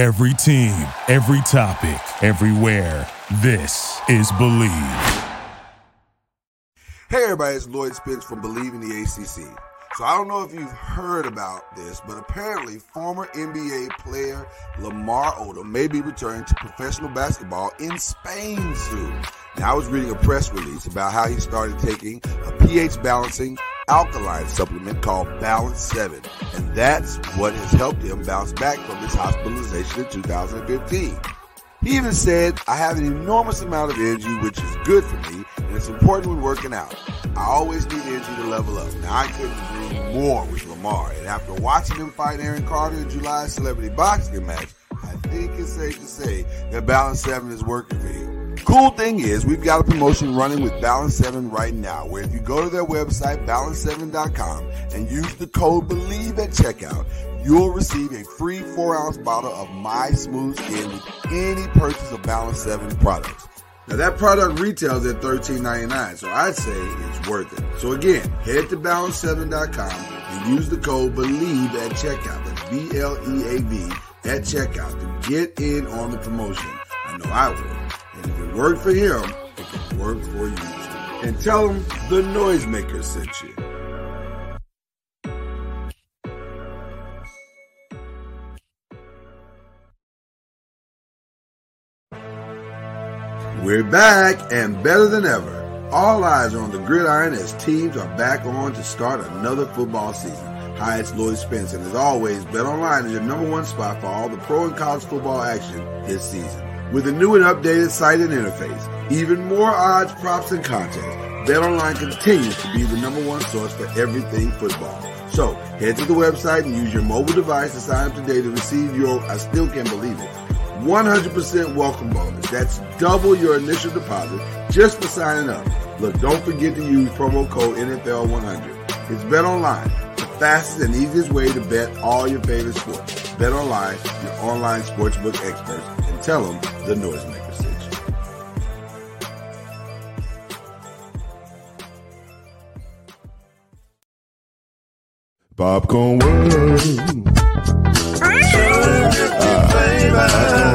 Every team, every topic, everywhere. This is Bleav. Hey everybody, it's Lloyd Spence from Bleav in the ACC. So I don't know if you've heard about this, but apparently former NBA player Lamar Odom may be returning to professional basketball in Spain soon. Now I was reading a press release about how he started taking a pH balancing alkaline supplement called Balance 7, and that's what has helped him bounce back from his hospitalization in 2015. He even said, I have an enormous amount of energy, which is good for me, and it's important when working out. I always need energy to level up. Now, I couldn't agree more with Lamar, and after watching him fight Aaron Carter in July's celebrity boxing match, I think it's safe to say that Balance 7 is working for him. Cool thing is, we've got a promotion running with Balance 7 right now, where if you go to their website, balance7.com, and use the code BLEAV at checkout, you'll receive a free 4 ounce bottle of My Smooth Skin with any purchase of Balance 7 products. Now that product retails at $13.99, so I'd say it's worth it. So again, head to balance7.com and use the code BLEAV at checkout. That's B-L-E-A-V at checkout to get in on the promotion. I know I will. If it worked for him, it can work for you. And tell him the noisemaker sent you. We're back and better than ever. All eyes are on the gridiron as teams are back on to start another football season. Hi, it's Lloyd Spence, and as always, Bet Online is your number one spot for all the pro and college football action this season. With a new and updated site and interface, even more odds, props, and contests, BetOnline continues to be the number one source for everything football. So head to the website and use your mobile device to sign up today to receive your, I still can't believe it, 100% welcome bonus. That's double your initial deposit just for signing up. Look, don't forget to use promo code NFL100. It's Bet Online, the fastest and easiest way to bet all your favorite sports. Bet Online, your online sportsbook experts, tell them the noisemaker sent you. Popcorn World. Can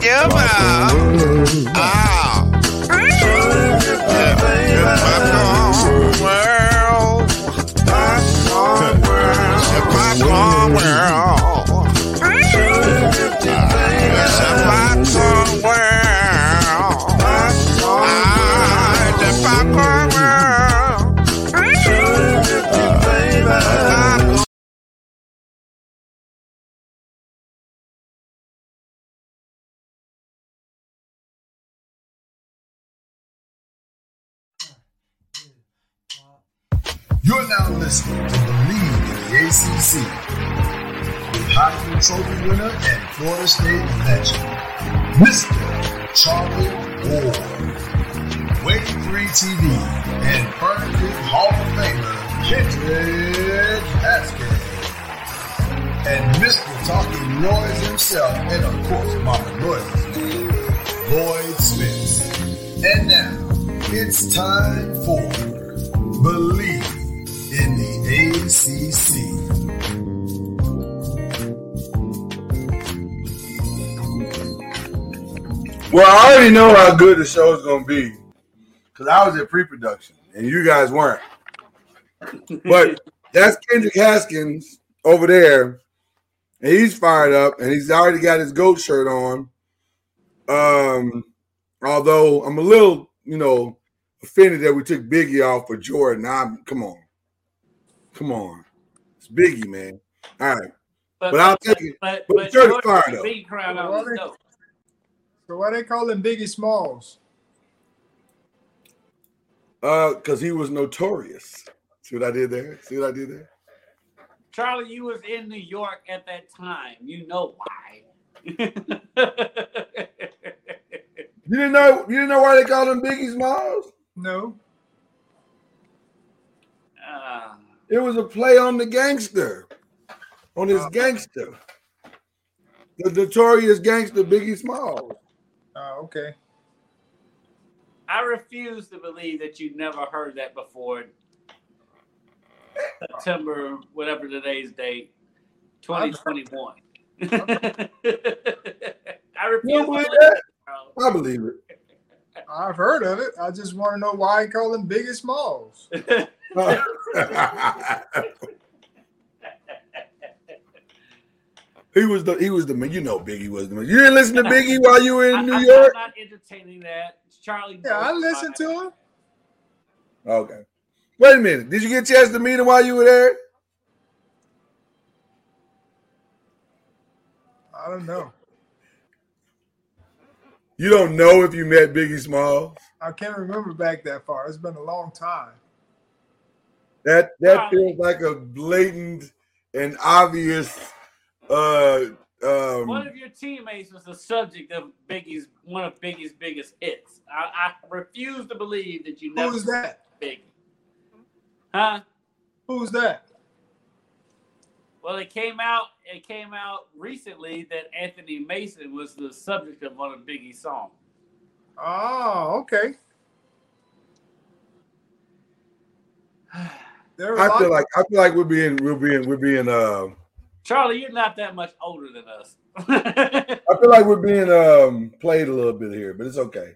popcorn Trophy winner and Florida State legend, Mr. Charlie Ward, Wave 3 TV, and Furniture Hall of Famer, Kendrick Haskins, and Mr. Talking Noise himself, and of course, Mama Noise's Lloyd Smith. And now, it's time for Bleav in the ACC. Well, I already know how good the show is going to be because I was at pre-production and you guys weren't. But that's Kendrick Haskins over there, and he's fired up, and he's already got his goat shirt on. Um, although I'm a little, you know, offended that we took Biggie off for Jordan. I'm come on, come on, it's Biggie, man. All right, but, I'll take it. But, But but the shirt is So why they call him Biggie Smalls? Uh, because he was notorious. See what I did there? See what I did there? Charlie, you was in New York at that time. You know why. You didn't know you didn't know why they called him Biggie Smalls? No. uh, It was a play on the gangster, on his Oh. gangster, the notorious gangster Biggie Smalls. Oh, okay. I refuse to believe that you never heard that before. September, whatever today's date, 2021. I refuse You don't to believe believe that? it, I believe it. I've heard of it. I just want to know why he call them biggest Smalls. he was the he was the man. You know Biggie was the man. You didn't listen to Biggie while you were in New York? I'm not entertaining that. Charlie. Yeah, I listened to him. Okay. Wait a minute. Did you get a chance to meet him while you were there? I don't know. You don't know if you met Biggie Smalls. I can't remember back that far. It's been a long time. That that Wow. feels like a blatant and obvious uh One um of your teammates was the subject of Biggie's one of Biggie's biggest hits. I, I refuse to believe that you never Who's that? Biggie. Huh? Who's that? Well, it came out. It came out recently that Anthony Mason was the subject of one of Biggie's songs. Oh, okay. There were a I lot feel like I feel like we're being we're being we're being uh Charlie, you're not that much older than us. I feel like we're being um played a little bit here, but it's okay.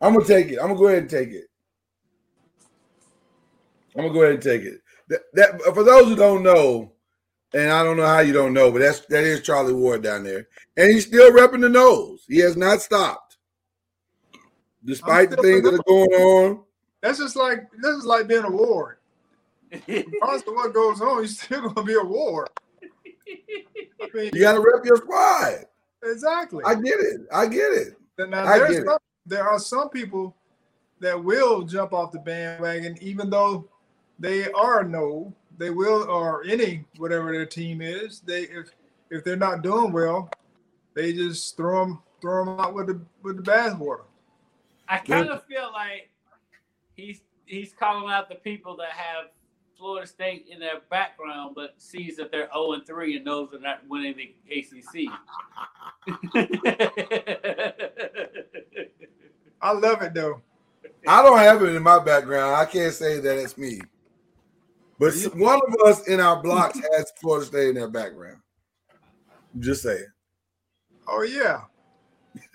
I'm gonna take it. I'm gonna go ahead and take it. I'm gonna go ahead and take it. That, that for those who don't know, and I don't know how you don't know, but that's that is Charlie Ward down there, and he's still repping the Noles. He has not stopped, despite the things that are going on. That's just like this is like being a ward. Regardless of what goes on, you're still gonna be a ward. I mean, You got to rep your squad. exactly. I get it. I get it. now I there's get it. there are some people that will jump off the bandwagon, even though they are no, they will or any whatever their team is. They if if they're not doing well, they just throw them throw them out with the with the bathwater. I kind of feel like he's he's calling out the people that have Florida State in their background, but sees that they're 0 and 3 and knows they're not winning the ACC. I love it though. I don't have it in my background. I can't say that it's me. But one of us in our blocks has Florida State in their background. I'm just saying. Oh yeah.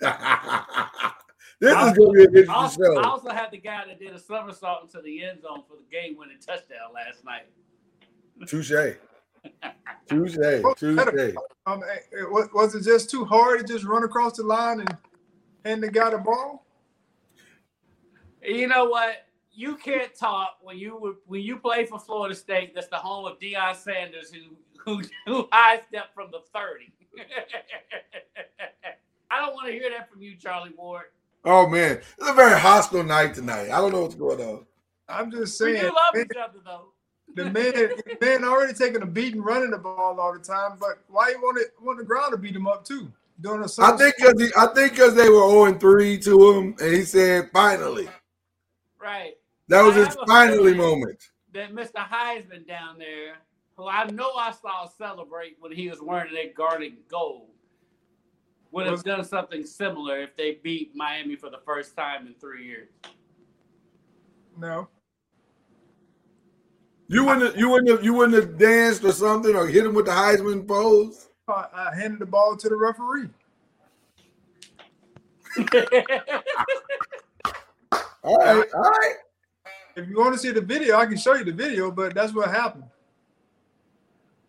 this is going to be an I interesting also, show. I also had the guy that did a somersault into the end zone for the game-winning touchdown last night. Touche. Touche. Touche. Um, eh, eh, wa- was it just too hard to just run across the line and hand the guy the ball? You know what? You can't talk when you when you play for Florida State. That's the home of Deion Sanders, who who who high step from the thirty. I don't want to hear that from you, Charlie Ward. Oh, man. It's a very hostile night tonight. I don't know what's going on. I'm just We saying. do love man, each other though. the man, the man already taking a beating running the ball all the time, but why you want it want the ground to beat him up too? Doing a I think because I think because they were 0 and 3 to him, and he said, finally. Right. That was I his finally moment. That Mr. Heisman down there, who I know I saw celebrate when he was wearing that garnet gold, would have done something similar if they beat Miami for the first time in three years. no. You wouldn't have, you wouldn't have, you wouldn't have danced or something or hit him with the Heisman pose. I, I handed the ball to the referee. All right, all right. If you want to see the video, I can show you the video, but that's what happened.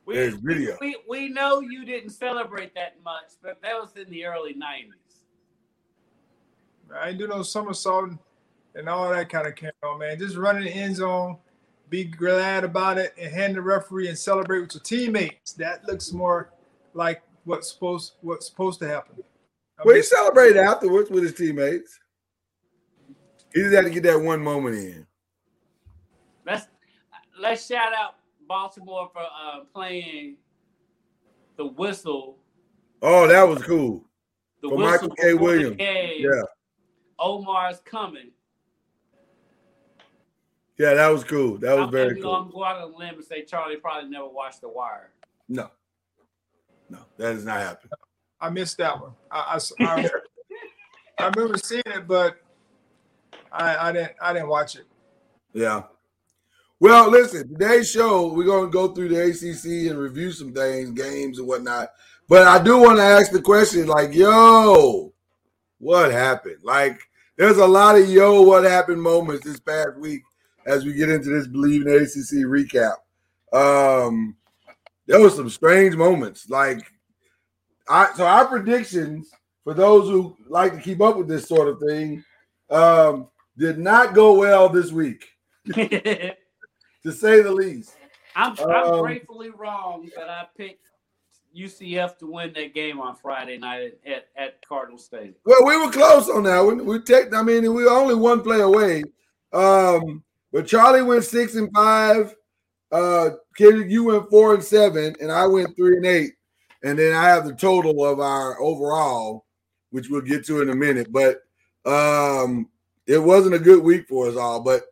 We, There's video. We, we know you didn't celebrate that much, but that was in the early 90s. I ain't do no somersault and all that kind of carry on, oh, man. Just run in the end zone, be glad about it, and hand the referee and celebrate with your teammates. That looks more like what's supposed what's supposed to happen. I Well, he celebrated afterwards with his teammates. He just had to get that one moment in. Let's let's shout out Baltimore for uh, playing the whistle. Oh, that was cool. The For whistle Michael K. Williams. game. Yeah. Omar's coming. Yeah, that was cool. That was I'm, very you know, cool. I'm going to go out on a limb and say Charlie probably never watched The Wire. No. No, that does not happen. I missed that one. i i i remember seeing it, but I, I didn't I didn't watch it. Yeah. Well, listen, today's show, we're going to go through the ACC and review some things, games and whatnot. But I do want to ask the question like, yo, what happened? Like, there's a lot of yo, what happened moments this past week as we get into this Bleav in ACC recap. Um, there was some strange moments. Like, I so our predictions for those who like to keep up with this sort of thing um, did not go well this week to say the least. I'm Um, gratefully wrong that I picked UCF to win that game on Friday night at, at, Cardinal Stadium. Well, we were close on that one. We take, I mean, we were only one play away. Um, but Charlie went six and five. Uh, Kendrick, you went four and seven, and I went three and eight. And then I have the total of our overall, which we'll get to in a minute. But um, it wasn't a good week for us all. But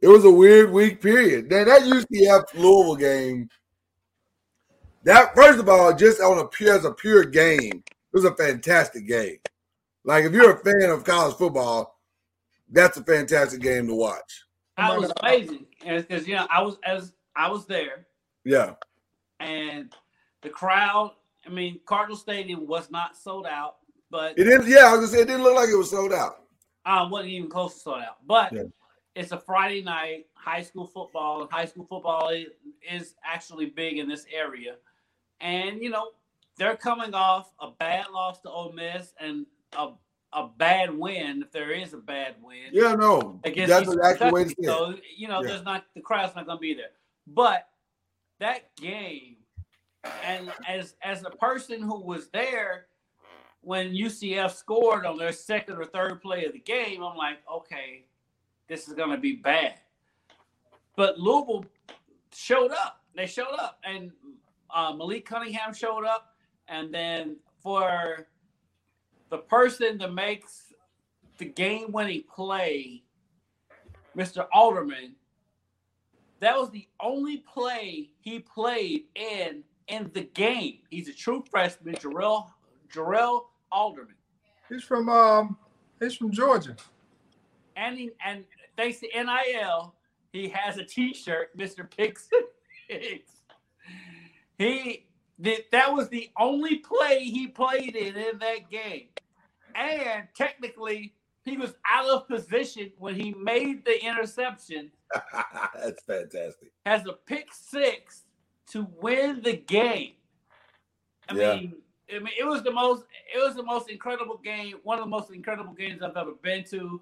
it was a weird week period. Then that UCF Louisville game. That first of all, just on a pure as a pure game, it was a fantastic game. Like if you're a fan of college football, that's a fantastic game to watch. That was amazing because you know I was as I was there Yeah, and the crowd. I mean, Cardinal Stadium was not sold out, but it didn't. Yeah, I was gonna say it didn't look like it was sold out. Uh, I wasn't even close to sold out. But Yeah. It's a Friday night, high school football. High school football is, actually big in this area, and you know they're coming off a bad loss to Ole Miss and a a bad win, if there is a bad win. Yeah, no, against that's the actual way to say. So you know, Yeah. there's not the crowd's not going to be there. But that game, and as as a person who was there when UCF scored on their second or third play of the game, I'm like, okay, this is going to be bad. But Louisville showed up. They showed up, and uh, Malik Cunningham showed up, and then for the person that makes the game-winning play, Mr. Alderman, that was the only play he played in in the game. He's a true freshman, Jarrell Jarrell Alderman, He's from um he's from Georgia. and he, and thanks to NIL, he has a T-shirt, Mr. Picks. he did, that was the only play he played in in that game, and technically he was out of position when he made the interception. that's fantastic. has a pick six to win the game. I Yeah. mean, I mean, it was the most it was the most incredible game, one of the most incredible games I've ever been to.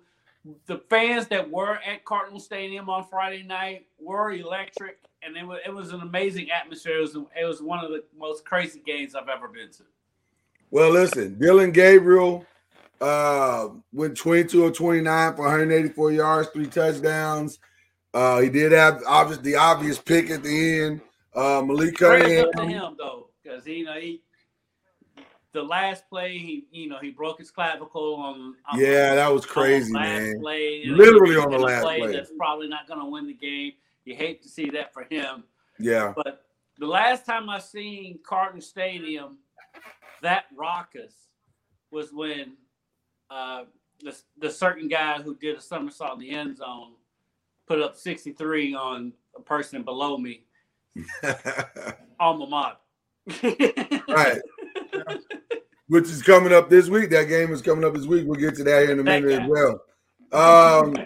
The fans that were at Cardinal Stadium on Friday night were electric, and it was it was an amazing atmosphere. It was it was one of the most crazy games I've ever been to. Well, listen, Dillon Gabriel uh, went 22 or 29 for 184 yards, three touchdowns. Uh, he did have obvious the obvious pick at the end. Uh, Malik Cunningham. up to him though, because you know he the last play he you know he broke his clavicle on. on Yeah, that was crazy, last man. Play, Literally on the last play, play. That's probably not going to win the game. You hate to see that for him. Yeah, But the last time I seen Cardinal Stadium that raucous was when uh, the the certain guy who did a somersault in the end zone put up 63 on a person below me, alma mater. right. Which is coming up this week. That game is coming up this week. We'll get to that here in a minute as well. Um,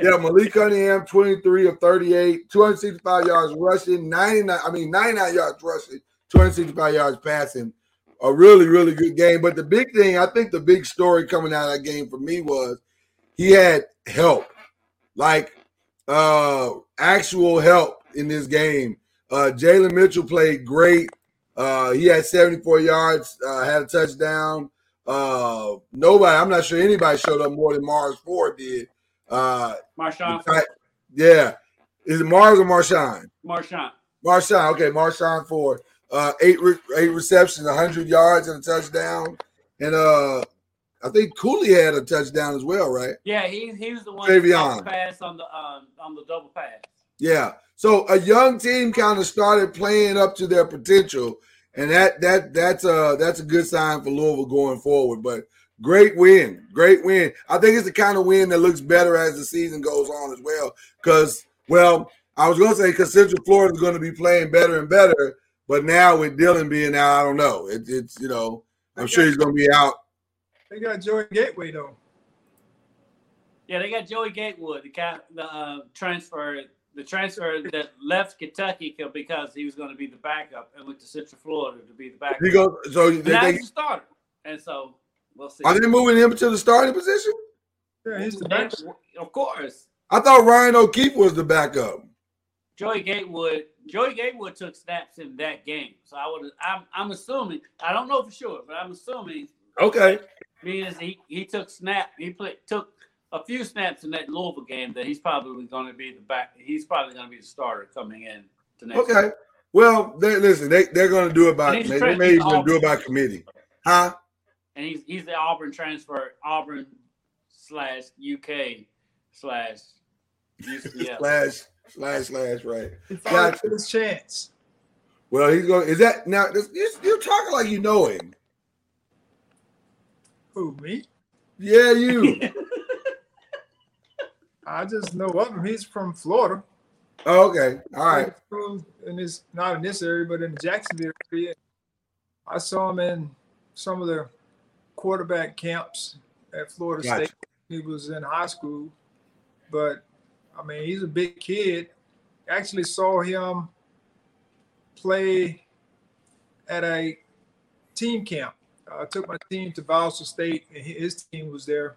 yeah, Malik Cunningham, 23 of 38, 265 yards rushing, 99, I mean, 99 yards rushing, 265 yards passing. A really, really good game. But the big thing, I think the big story coming out of that game for me was he had help, like uh actual help in this game. Uh Jalen Mitchell played great. Uh he had 74 yards, uh, had a touchdown. Uh nobody, I'm not sure anybody showed up more than Mars Ford did. Uh Marshon, yeah. Is it Mars or Marshon? Marshon. Marshon. Okay, Marshon for uh, eight re- eight receptions, hundred yards and a touchdown, and uh, I think Cooley had a touchdown as well, right? Yeah, he he was the one that pass on the um, on the double pass. Yeah. So a young team kind of started playing up to their potential, and that that that's a that's a good sign for Louisville going forward. But great win, great win. I think it's the kind of win that looks better as the season goes on as well. Because well, I was going to say because Central Florida is going to be playing better and better, but now with Dillon being out, I don't know. It, it's you know I'm sure he's going to be out. They got Joey Gatewood though. Yeah, they got Joey Gatewood, the ca- the uh, transfer, the transfer that left Kentucky because he was going to be the backup and went to Central Florida to be the backup. He goes. So And they, now they, he's a starter, and so we'll see. are they moving him to the starting position? Yeah, he's the Yeah, back. of course, I thought Ryan O'Keefe was the backup. Joey Gatewood. Joey Gatewood took snaps in that game, so I would. I'm, I'm assuming. I don't know for sure, but I'm assuming Okay. means he he took snap. He played took a few snaps in that Louisville game that he's probably going to be the back. He's probably going to be the starter coming in to next. Okay. Well, they, listen, they they're going to do it by And they, they may he's even do it by committee, huh? and he's he's the Auburn transfer, Auburn slash UK slash UCF. Slash slash slash right. He Gotcha. his chance. Well, he's going. Is that now? This, you, you're talking like you know him. Who me? Yeah, you. I just know of him. He's from Florida. oh, okay. All right. In this, not in this area, but in the Jacksonville area. I saw him in some of the quarterback camps at Florida Gotcha. State. He was in high school, but I mean, he's a big kid. Actually, saw him play at a team camp. I took my team to Valdosta State, and his team was there.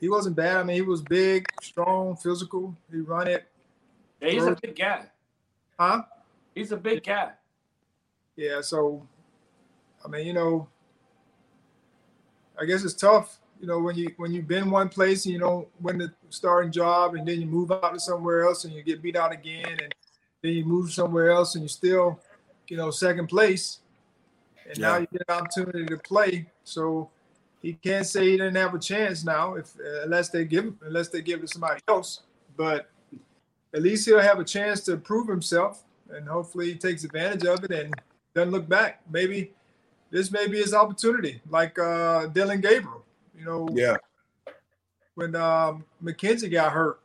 He wasn't bad. I mean, he was big, strong, physical. He run it, Yeah, he's a big guy. huh? He's a big guy. Yeah, so I mean, you know, I guess it's tough, you know, when you when you've been one place and you don't win the starting job and then you move out to somewhere else and you get beat out again and then you move somewhere else and you still, you know, second place. And now you get an opportunity to play. So he can't say he didn't have a chance now if uh, unless they give him unless they give it to somebody else. But at least he'll have a chance to prove himself and hopefully he takes advantage of it and doesn't look back. Maybe this may be his opportunity, like uh, Dillon Gabriel. You know, Yeah. when um, McKenzie got hurt.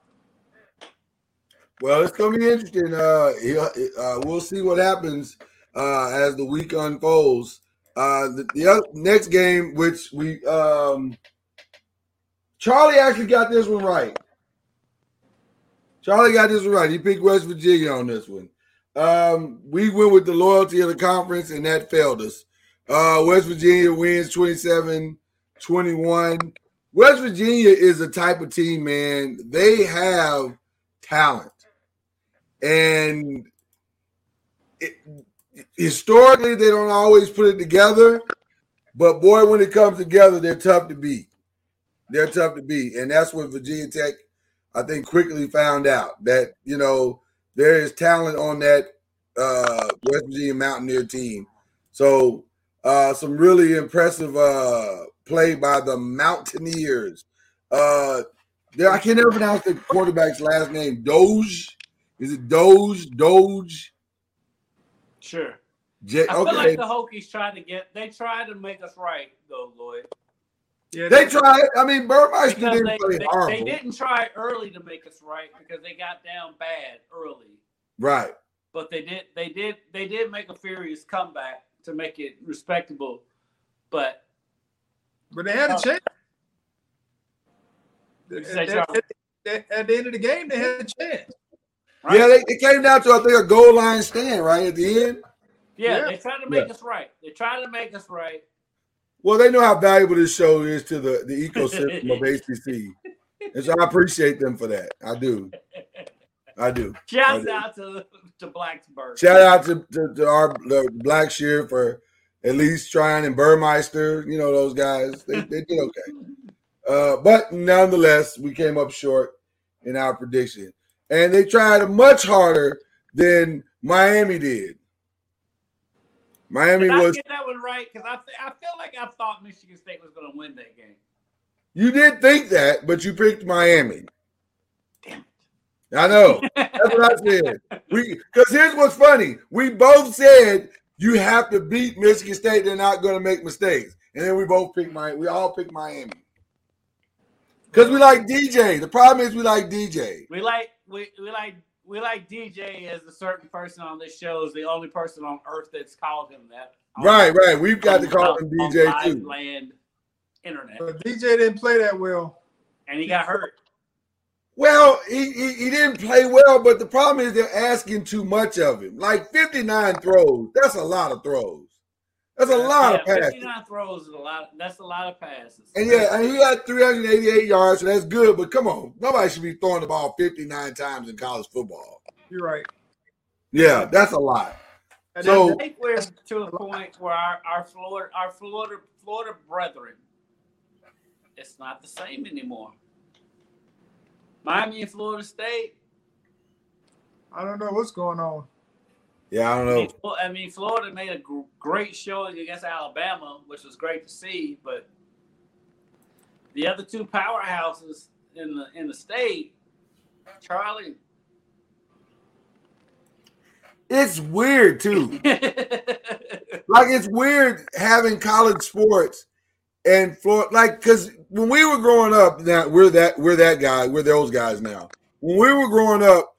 Well, it's going to be interesting. Uh, he- uh, we'll see what happens uh, as the week unfolds. Uh, the, the other, next game, which we um, Charlie actually got this one right. Charlie got this one right. He picked West Virginia on this one. Um, we went with the loyalty of the conference, and that failed us. Uh, West Virginia wins 27 21. West Virginia is a type of team, man. They have talent. And it, historically, they don't always put it together. But boy, when it comes together, they're tough to beat. They're tough to beat. And that's what Virginia Tech, I think, quickly found out that, you know, there is talent on that uh, West Virginia Mountaineer team. So, uh, some really impressive uh, play by the Mountaineers. Uh, there, I can't never pronounce the quarterback's last name. Doge, is it Doge? Doge? Sure. J- I feel okay, like the Hokies tried to get. They tried to make us right, though, Lloyd. Yeah, they tried. I mean, Burmeister didn't they, play they, horrible, they didn't try early to make us right because they got down bad early. right? But they did. They did. They did make a furious comeback to make it respectable. But but they had a Oh. chance. At, at- at- at the end of the game, they had a chance. Right? Yeah, they, it came down to I think a goal line stand right at the end. yeah, yeah. they tried to make Yeah. us right. They tried to make us right. Well, they know how valuable this show is to the, the ecosystem of ACC. And so I appreciate them for that. I do. I do. Shouts Okay. out to to Blacksburg. Shout out to, to, to our the Black Shear for at least trying and Burmeister, you know, those guys. They, they did okay. Uh, but nonetheless, we came up short in our prediction. And they tried much harder than Miami did. Miami Did I was. get that one right? Because I, th- I feel like I thought Michigan State was going to win that game. You did think that, but you picked Miami. Damn it. I know. That's what I said. We because here's what's funny. We both said you have to beat Michigan State. They're not going to make mistakes, and then we both picked Miami. We all picked Miami because we like DJ. The problem is we like DJ. We like we, we like we like DJ as a certain person on this show is the only person on earth that's called him that. Right, right. We've got to call him DJ live too. Land internet, But DJ didn't play that well. and he got hurt. Well, he, he he didn't play well, but the problem is they're asking too much of him. Like 59 throws. That's a lot of throws. That's a lot yeah, of passes. 59 throws is a lot. That's a lot of passes. And yeah, and he got 388 yards, so that's good. But come on, nobody should be throwing the ball 59 times in college football. You're right. Yeah, that's a lot. And So- I think we're to a point where our, our Florida, our Florida, Florida brethren, it's not the same anymore. Miami and Florida State. I don't know what's going on. Yeah, I don't I mean, know. I mean, Florida made a great showing against Alabama, which was great to see. But the other two powerhouses in the in the state, Charlie. It's weird too. Like it's weird having college sports and Florida. Like because when we were growing up, now we're that we're that guy. We're those guys now. When we were growing up,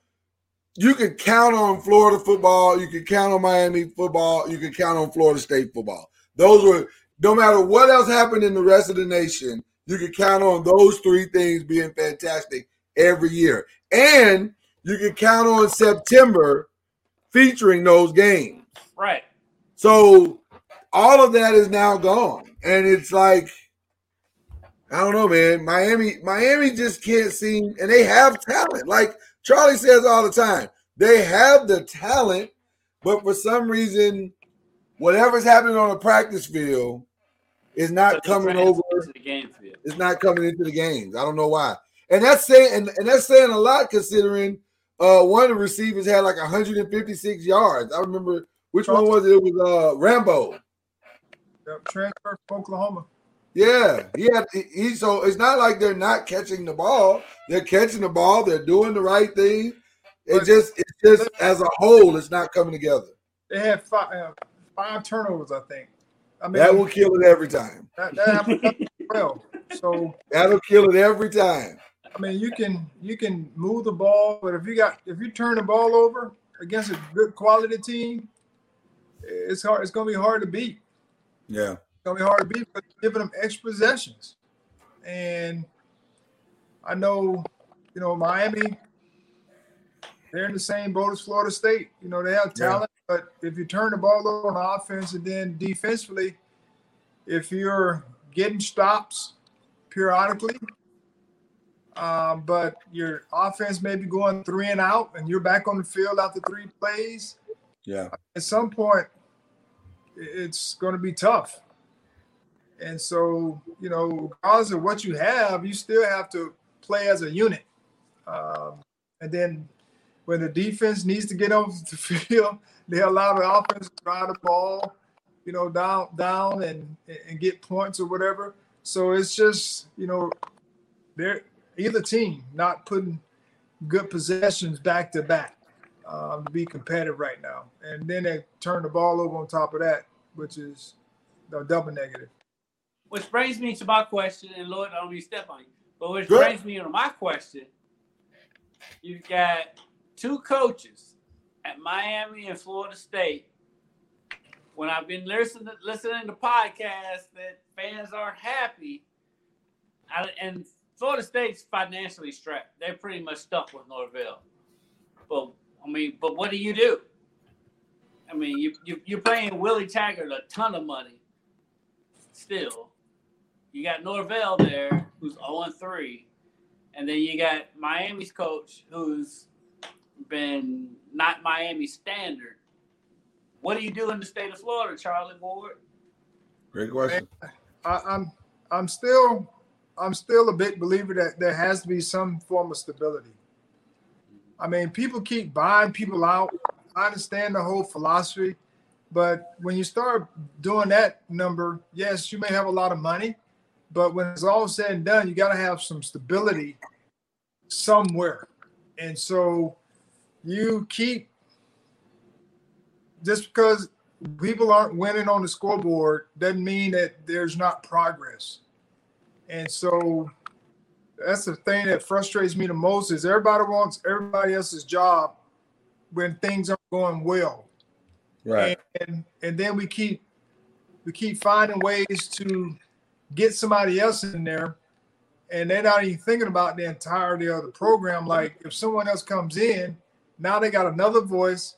you can count on Florida football. You can count on Miami football. You can count on Florida State football. Those were no matter what else happened in the rest of the nation. You could count on those three things being fantastic every year, and you could count on September featuring those games. right. So all of that is now gone. And it's like, I don't know, man. Miami, Miami just can't seem, and they have talent. Like Charlie says all the time, they have the talent, but for some reason, whatever's happening on the practice field is not But the coming over. transfers the game field. It's not coming into the games. I don't know why. And that's saying and, and that's saying a lot considering uh one of the receivers had like 156 yards. I remember which one was it? It was uh Rambo. Yep, transfer from Oklahoma. Yeah, he had he, he- so it's not like they're not catching the ball. They're catching the ball, they're doing the right thing. It just it's just as a whole, it's not coming together. They had five, uh, five turnovers, I think. I mean, That will kill it every time. that, that well. So That'll kill it every time. I mean, you can you can move the ball, but if you got if you turn the ball over against a good quality team, it's hard. It's going to be hard to beat. Yeah. To be hard to beat, but giving them extra possessions. And I know, you know, Miami. They're in the same boat as Florida State. You know, they have Yeah. talent, but if you turn the ball over on offense and then defensively, if you're getting stops periodically, um, but your offense may be going three and out, and you're back on the field after three plays. Yeah. At some point, it's going to be tough. And so, you know, regardless of what you have, you still have to play as a unit. Um, and then when the defense needs to get off the field, they allow the offense to drive the ball, you know, down, down, and and get points or whatever. So it's just, you know, they're either team not putting good possessions back to back um, to be competitive right now. And then they turn the ball over on top of that, which is a double negative. Which brings me to my question, and Lord, I don't mean to step on you, but which Good. brings me to my question. You've got two coaches at Miami and Florida State. When I've been listening listening to podcasts that fans aren't happy, I, and Florida State's financially strapped. They're pretty much stuck with Norvell. But I mean, but what do you do? I mean, you, you you're paying Willie Taggart a ton of money. Still, you got Norvell there, who's 0 3, and then you got Miami's coach, who's been not Miami standard. What do you do in the state of Florida, Charlie Ward? Great question. I, I'm I'm still I'm still a big believer that there has to be some form of stability. I mean, people keep buying people out. I understand the whole philosophy, but when you start doing that number, yes, you may have a lot of money, but when it's all said and done, you got to have some stability somewhere. And so you keep just because people aren't winning on the scoreboard doesn't mean that there's not progress. And so that's the thing that frustrates me the most is everybody wants everybody else's job when things aren't going well. Right. And and then we keep we keep finding ways to get somebody else in there and they're not even thinking about the entirety of the program. Like if someone else comes in, now they got another voice.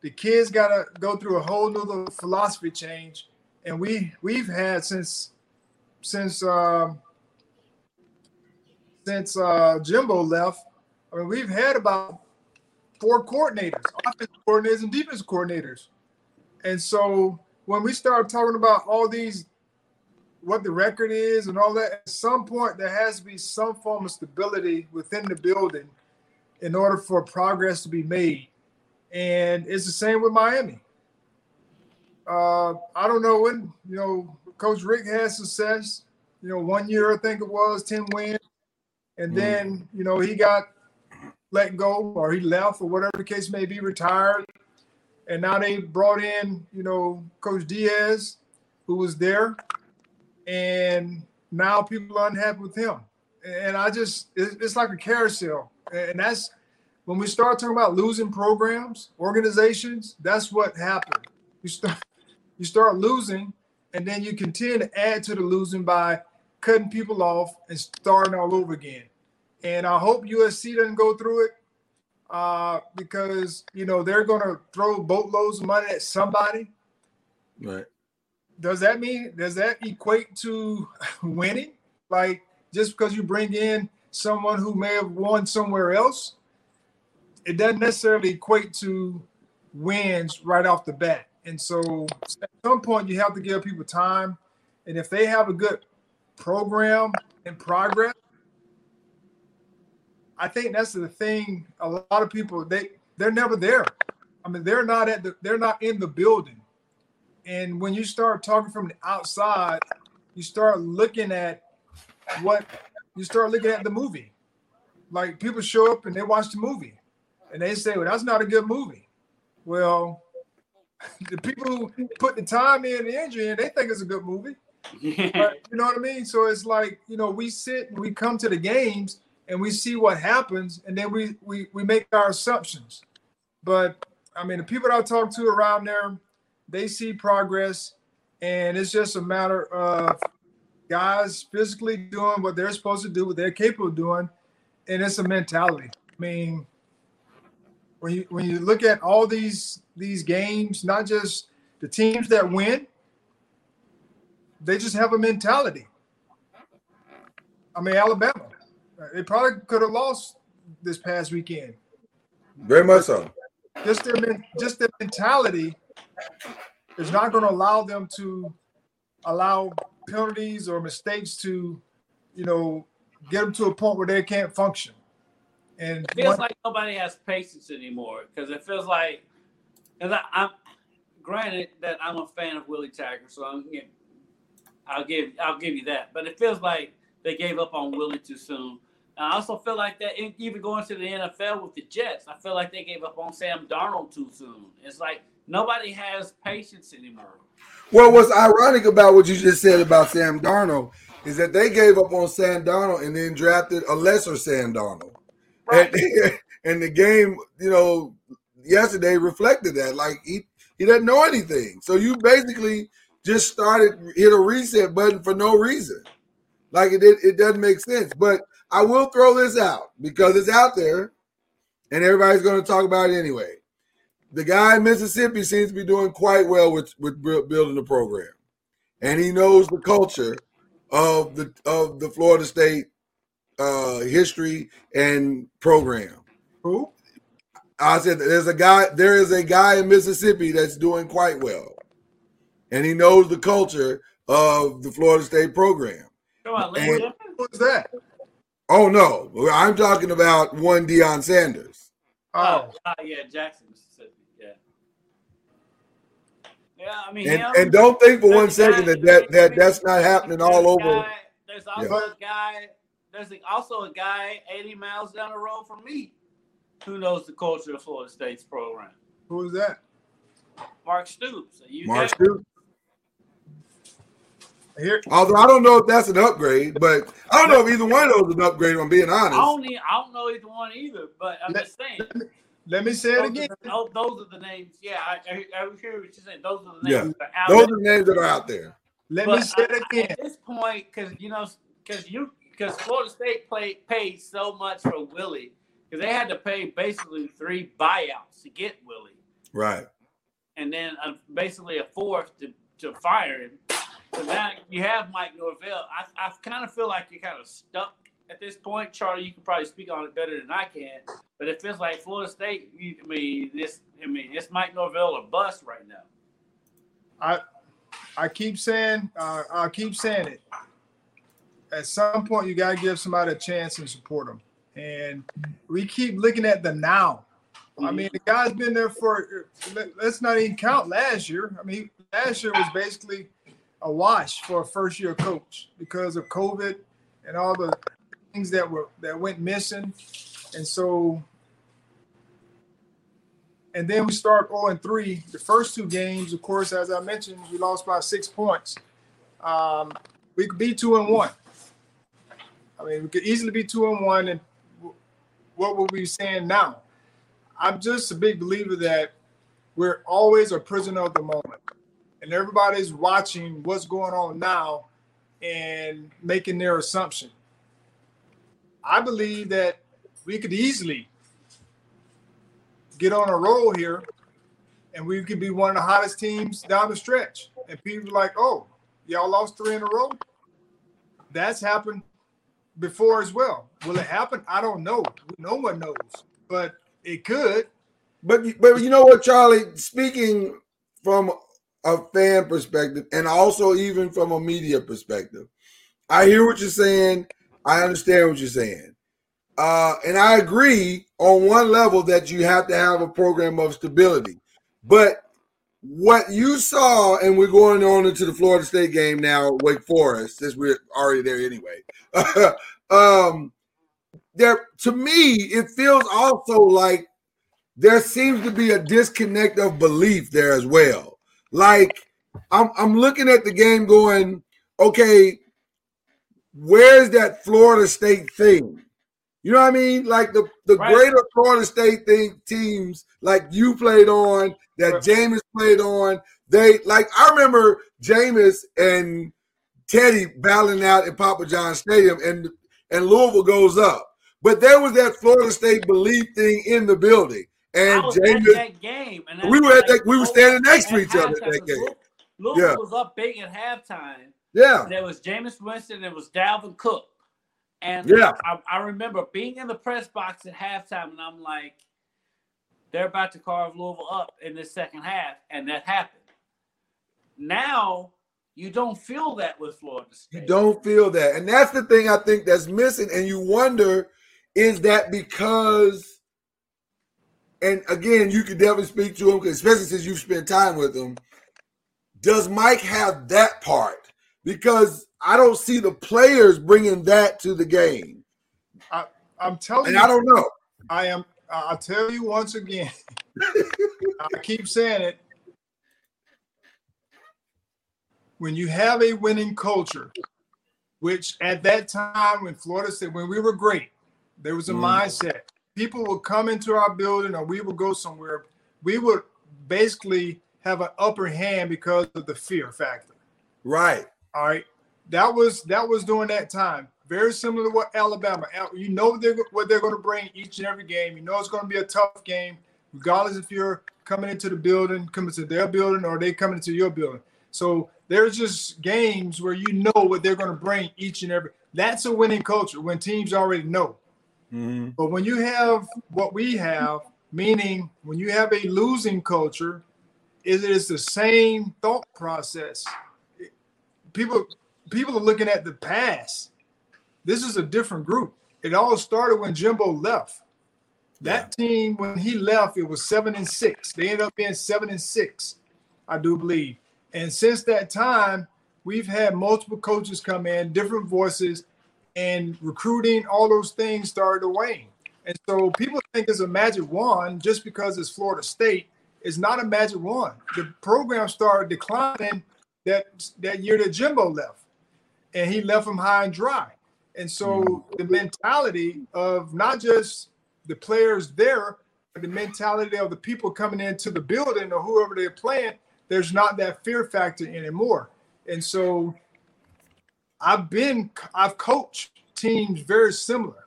The kids got to go through a whole nother philosophy change, and we we've had since since um, since uh, Jimbo left. I mean, we've had about four coordinators, offensive coordinators and defensive coordinators, and so when we start talking about all these what the record is and all that, at some point there has to be some form of stability within the building in order for progress to be made. And it's the same with Miami. Uh, I don't know when, you know, Coach Richt had success. You know, one year I think it was 10 wins. And then, you know, he got let go or he left or whatever the case may be, retired. And now they brought in, you know, Coach Diaz, who was there and now people are unhappy with him. And I just, it's like a carousel. And that's when we start talking about losing programs, organizations, that's what happened. You start, you start losing, and then you continue to add to the losing by cutting people off and starting all over again. And I hope USC doesn't go through it uh, because you know they're going to throw boatloads of money at somebody. Right does that mean does that equate to winning? Like just because you bring in someone who may have won somewhere else, it doesn't necessarily equate to wins right off the bat. And so at some point you have to give people time. And if they have a good program in progress, I think that's the thing. A lot of people they they're never there. I mean, they're not at the they're not in the building. And when you start talking from the outside, you start looking at what you start looking at the movie. Like people show up and they watch the movie and they say, Well, that's not a good movie. Well, the people who put the time in, the energy in, they think it's a good movie. But, you know what I mean? So it's like, you know, we sit and we come to the games and we see what happens and then we we we make our assumptions. But I mean, the people that I talk to around there, they see progress, and it's just a matter of guys physically doing what they're supposed to do, what they're capable of doing, and it's a mentality. I mean, when you when you look at all these these games, not just the teams that win, they just have a mentality. I mean, Alabama, uh, they probably could have lost this past weekend. Very much so. Just their just their mentality is not going to allow them to allow penalties or mistakes to, you know, get them to a point where they can't function. And It feels one- like nobody has patience anymore because it feels like, because I'm granted that I'm a fan of Willie Taggart, so I'm, I'll give I'll give you that. But it feels like they gave up on Willie too soon. I also feel like that even going to the NFL with the Jets, I feel like they gave up on Sam Darnold too soon. It's like nobody has patience anymore. Well, what's ironic about what you just said about Sam Darnold is that they gave up on Sam Darnold and then drafted a lesser Sam Darnold. Right. And, and the game, you know, yesterday reflected that. Like he he doesn't know anything. So you basically just started hit a reset button for no reason. Like it did, it doesn't make sense. But I will throw this out because it's out there, and everybody's going to talk about it anyway. The guy in Mississippi seems to be doing quite well with with building the program, and he knows the culture of the of the Florida State uh, history and program. who? I said there's a guy there is a guy in Mississippi that's doing quite well. And he knows the culture of the Florida State program. Come on, Lane And- Who's that? Oh no, I'm talking about one Deion Sanders. Oh, uh, yeah, Jackson, Mississippi. Yeah. Yeah, I mean, And, him, and don't think for one there's a second guy- that, that, that that's not happening a all over. guy- There's also Yeah. a guy. There's also a guy 80 miles down the road from me who knows the culture of Florida State's program. Who is that? Mark Stoops. You Mark got- Stoops. Here, Although I don't know if that's an upgrade, but I don't know if either one of those is an upgrade. If I'm being honest. I don't, I don't know either one either, but I'm Let- just saying. let me say it again. are, the, oh, those are the names. Yeah, I, I, I hear what you're saying. Those are the Yeah. names that are out Those there. are the names that are out there. Let But me say it again. At this point, because you know, because you because Florida State played paid so much for Willie, because they had to pay basically three buyouts to get Willie, Right. and then uh, basically a fourth to, to fire him. So now you have Mike Norvell. I, I kind of feel like you're kind of stuck at this point. Charlie, you can probably speak on it better than I can, but it feels like Florida State. I mean, this. I mean, it's Mike Norvell or bust right now. I, I keep saying, uh, I keep saying it. At some point, you got to give somebody a chance and support them. And we keep looking at the now. I mean, the guy's been there for. let- Let's not even count last year. I mean, last year was basically a wash for a first year coach because of COVID and all the things that were that went missing. And so, and then we start 0 and 3. The first two games, of course, as I mentioned, we lost by six points. Um, we could be two and one. I mean, we could easily be two and one. And what were we saying now? I'm just a big believer that we're always a prisoner of the moment, and everybody's watching what's going on now and making their assumption. I believe that we could easily get on a roll here and we could be one of the hottest teams down the stretch. And people like, oh, y'all lost three in a row. That's happened before as well. Will it happen? I don't know. No one knows, but it could. But but you know what, Charlie? Speaking from a fan perspective, and also even from a media perspective, I hear what you're saying. I understand what you're saying, uh, and I agree on one level that you have to have a program of stability. But what you saw, and we're going on into the Florida State game now, Wake Forest, since we're already there anyway. um, there, to me, it feels also like there seems to be a disconnect of belief there as well. Like I'm I'm looking at the game going, okay, where's that Florida State thing? You know what I mean? Like the, the Right. greater Florida State thing teams like you played on, that Right. Jameis played on, they like I remember Jameis and Teddy battling out at Papa John Stadium and and Louisville goes up. But there was that Florida State belief thing in the building. And I was at Jameis, that game, and we were at that, we were oh, standing next to each other at that game. Louisville- Louisville Yeah. was up big at halftime. Yeah. There was Jameis Winston. There was Dalvin Cook, and Yeah. I, I remember being in the press box at halftime, and I'm like, they're about to carve Louisville up in the second half, and that happened. Now you don't feel that with Florida State. You don't feel that. And that's the thing I think that's missing. And you wonder, is that because, and again, you could definitely speak to him, especially since you've spent time with him. Does Mike have that part? Because I don't see the players bringing that to the game. I'm telling And you, I don't know. I am. I'll tell you once again. I keep saying it. When you have a winning culture, which at that time when Florida State, when we were great, there was a Mhm. mindset. People would come into our building or we would go somewhere. We would basically have an upper hand because of the fear factor. Right. All right. That was that was during that time. Very similar to what Alabama. You know they're, what they're going to bring each and every game. You know it's going to be a tough game, regardless if you're coming into the building, coming to their building, or they coming into your building. So there's just games where you know what they're going to bring each and every. That's a winning culture when teams already know. Mhm. But when you have what we have, meaning when you have a losing culture, is it is the same thought process. People people are looking at the past. This is a different group. It all started when Jimbo left. That team, when he left, it was seven and six. They ended up being seven and six, I do believe. And since that time, we've had multiple coaches come in, different voices, and recruiting, all those things started to wane. And so people think it's a magic wand just because it's Florida State. It's not a magic wand. The program started declining that that year that Jimbo left, and he left them high and dry. And so the mentality of not just the players there, but the mentality of the people coming into the building or whoever they're playing, there's not that fear factor anymore. And so I've been I've coached teams very similar.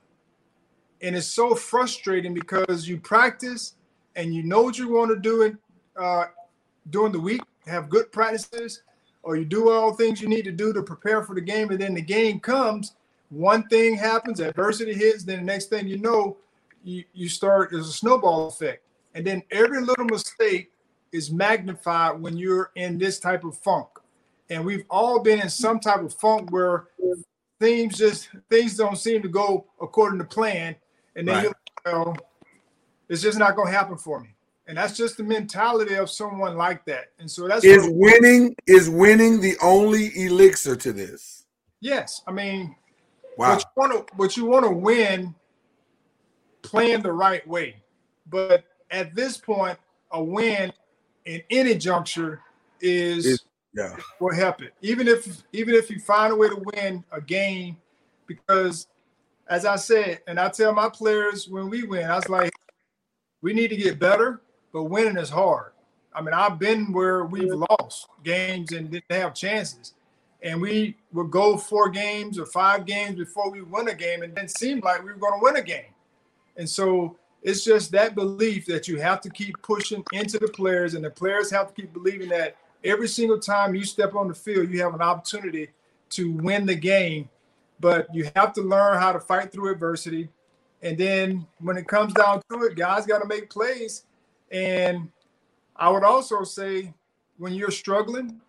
And it's so frustrating because you practice and you know what you want to do in, uh, during the week, have good practices, or you do all things you need to do to prepare for the game, and then the game comes, one thing happens, adversity hits, then the next thing you know, you, you start, there's a snowball effect. And then every little mistake is magnified when you're in this type of funk. And we've all been in some type of funk where things just things don't seem to go according to plan. And then Right. you're like, well, it's just not gonna happen for me. And that's just the mentality of someone like that. And so that's Is winning is winning the only elixir to this? yes, I mean, Wow. But you want to, but you want to win, playing the right way. But at this point, a win in any juncture is Is- Yeah. will help it. Even if even if you find a way to win a game, because as I said, and I tell my players when we win, I was like, we need to get better, but winning is hard. I mean, I've been where we've lost games and didn't have chances. And we would go four games or five games before we win a game, and then seemed like we were going to win a game. And so it's just that belief that you have to keep pushing into the players, and the players have to keep believing that every single time you step on the field, you have an opportunity to win the game. But you have to learn how to fight through adversity. And then when it comes down to it, guys got to make plays. And I would also say when you're struggling,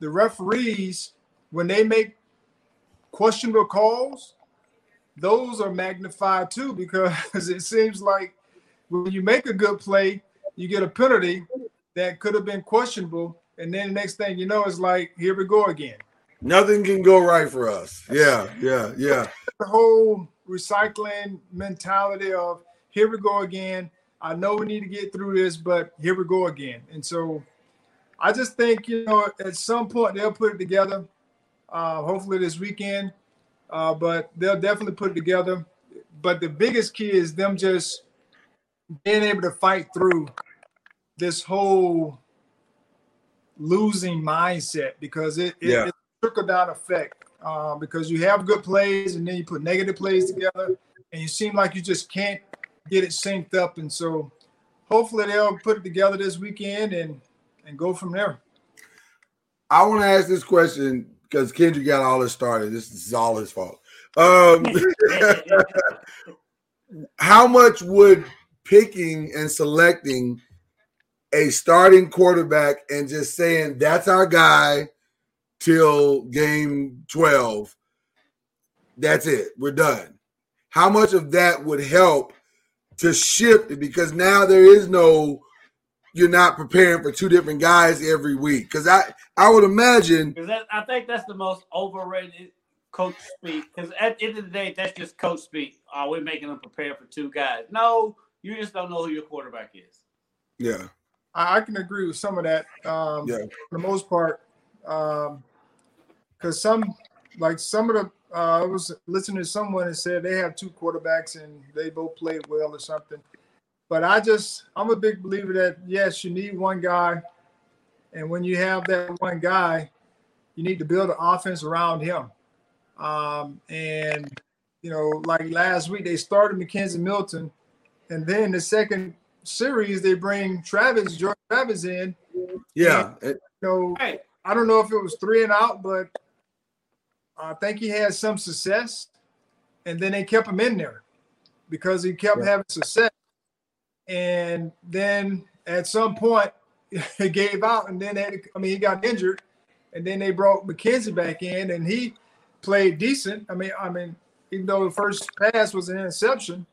the referees, when they make questionable calls, those are magnified too because it seems like when you make a good play, you get a penalty that could have been questionable, and then the next thing you know, it's like here we go again. Nothing can go right for us. Yeah, yeah, yeah. The whole recycling mentality of here we go again. I know we need to get through this, but here we go again. And so I just think, you know, at some point they'll put it together. Uh, hopefully this weekend, uh, but they'll definitely put it together. But the biggest key is them just being able to fight through this whole losing mindset because it, it, Yeah. it's a trickle down effect. Uh, because you have good plays and then you put negative plays together, and you seem like you just can't get it synced up. And so, hopefully, they'll put it together this weekend and and go from there. I want to ask this question because Kendrick got all this started. This is all his fault. Um, how much would picking and selecting a starting quarterback and just saying that's our guy till game 12 that's it we're done how much of that would help to shift it because now there is no you're not preparing for two different guys every week because i i would imagine that, I think that's the most overrated coach speak. Because at the end of the day, that's just coach speak. Oh, we're making them prepare for two guys. No, you just don't know who your quarterback is. yeah I, I can agree with some of that. Um, Yeah. For the most part, because some, like some of the, uh, I was listening to someone that said they have two quarterbacks and they both played well or something. But I just, I'm a big believer that yes, you need one guy, and when you have that one guy, you need to build an offense around him. Um, and you know, like last week they started McKenzie Milton, and then the second series they bring Travis, Jordan Travis in. yeah it- You know, Hey, I don't know if it was three and out, but I think he had some success, and then they kept him in there because he kept having success. And then at some point, he gave out, and then they I mean, he got injured, and then they brought McKenzie back in, and he played decent. I mean, I mean, even though the first pass was an interception,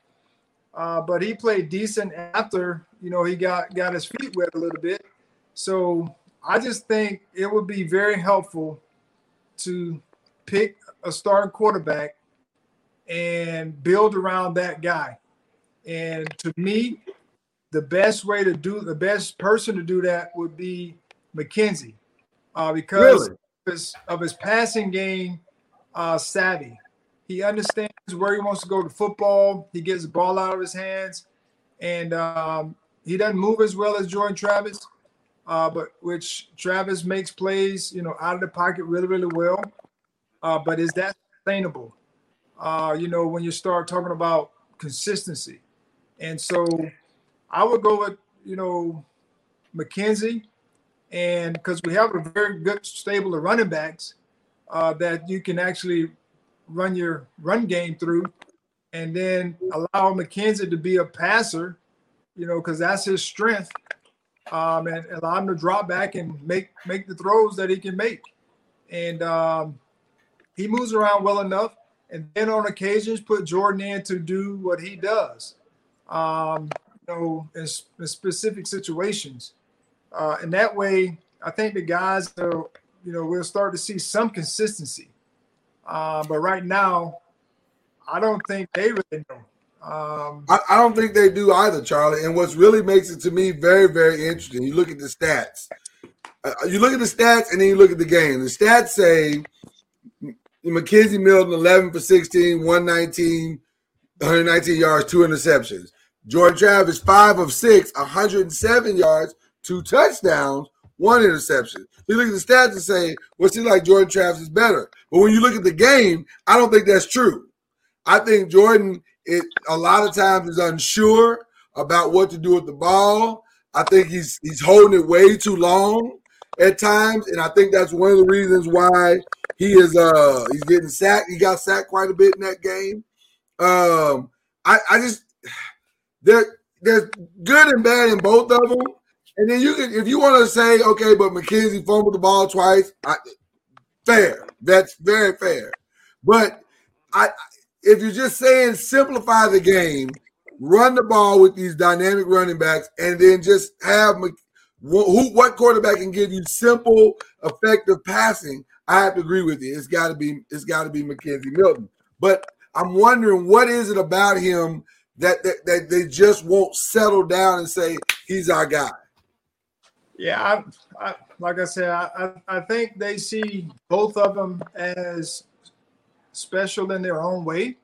uh, but he played decent after you know he got got his feet wet a little bit. So I just think it would be very helpful to pick a starting quarterback and build around that guy. And to me, the best way to do the best person to do that would be McKenzie, uh, because Really? of, his, of his passing game uh, savvy. He understands where he wants to go to football. He gets the ball out of his hands, and um, he doesn't move as well as Jordan Travis, uh, but which Travis makes plays, you know, out of the pocket really, really well. Uh, but is that sustainable? Uh, you know, when you start talking about consistency, and so I would go with you know McKenzie, and because we have a very good stable of running backs uh, that you can actually run your run game through, and then allow McKenzie to be a passer, you know, because that's his strength, um, and allow him to drop back and make make the throws that he can make, and um, he moves around well enough, and then on occasions put Jordan in to do what he does, um, you know, in, in specific situations, uh, and that way, I think the guys, uh, you know, we'll start to see some consistency. Uh, but right now, I don't think they really know. Um, I, I don't think they do either, Charlie. And what's really makes it to me very, very interesting. You look at the stats. Uh, you look at the stats, and then you look at the game. The stats say McKenzie Milton 11 for 16, 119, 119 yards, two interceptions. Jordan Travis 5 of 6, 107 yards, two touchdowns, one interception. You look at the stats and say, well, seems like Jordan Travis is better. But when you look at the game, I don't think that's true. I think Jordan it a lot of times is unsure about what to do with the ball. I think he's he's holding it way too long at times, and I think that's one of the reasons why he is uh he's getting sacked. He got sacked quite a bit in that game. Um, I I just there there's good and bad in both of them. And then you can if you want to say okay, but McKenzie fumbled the ball twice. I, fair, that's very fair. But I if you're just saying simplify the game, run the ball with these dynamic running backs, and then just have Mc- who what quarterback can give you simple, effective passing. I have to agree with you. It's got to be it's got to be McKenzie Milton. But I'm wondering what is it about him that, that that they just won't settle down and say he's our guy. Yeah, I, I, like I said, I, I think they see both of them as special in their own way,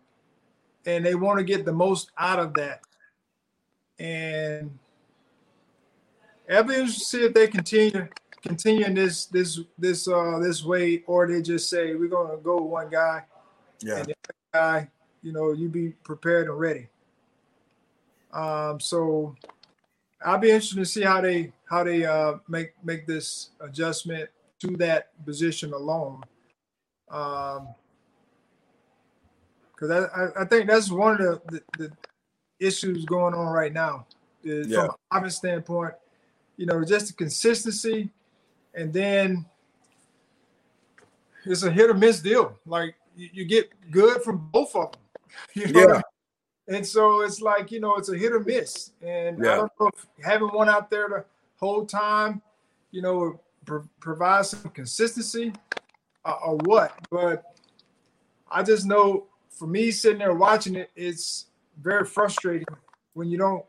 and they want to get the most out of that. And interesting to see if they continue continuing this this this uh this way, or they just say we're gonna go with one guy, Yeah. and the other guy, you know, you be prepared and ready. Um, so I'll be interested to see how they how they uh, make make this adjustment to that position alone. Um, because I, I, I think that's one of the, the, the issues going on right now. is Yeah. From an offense standpoint, you know, just the consistency, and then it's a hit or miss deal. Like you, you get good from both of them. You know Yeah. and so it's like, you know, it's a hit or miss. And Yeah. I don't know if having one out there the whole time, you know, pro- provides some consistency uh, or what. But I just know for me sitting there watching it, it's very frustrating when you don't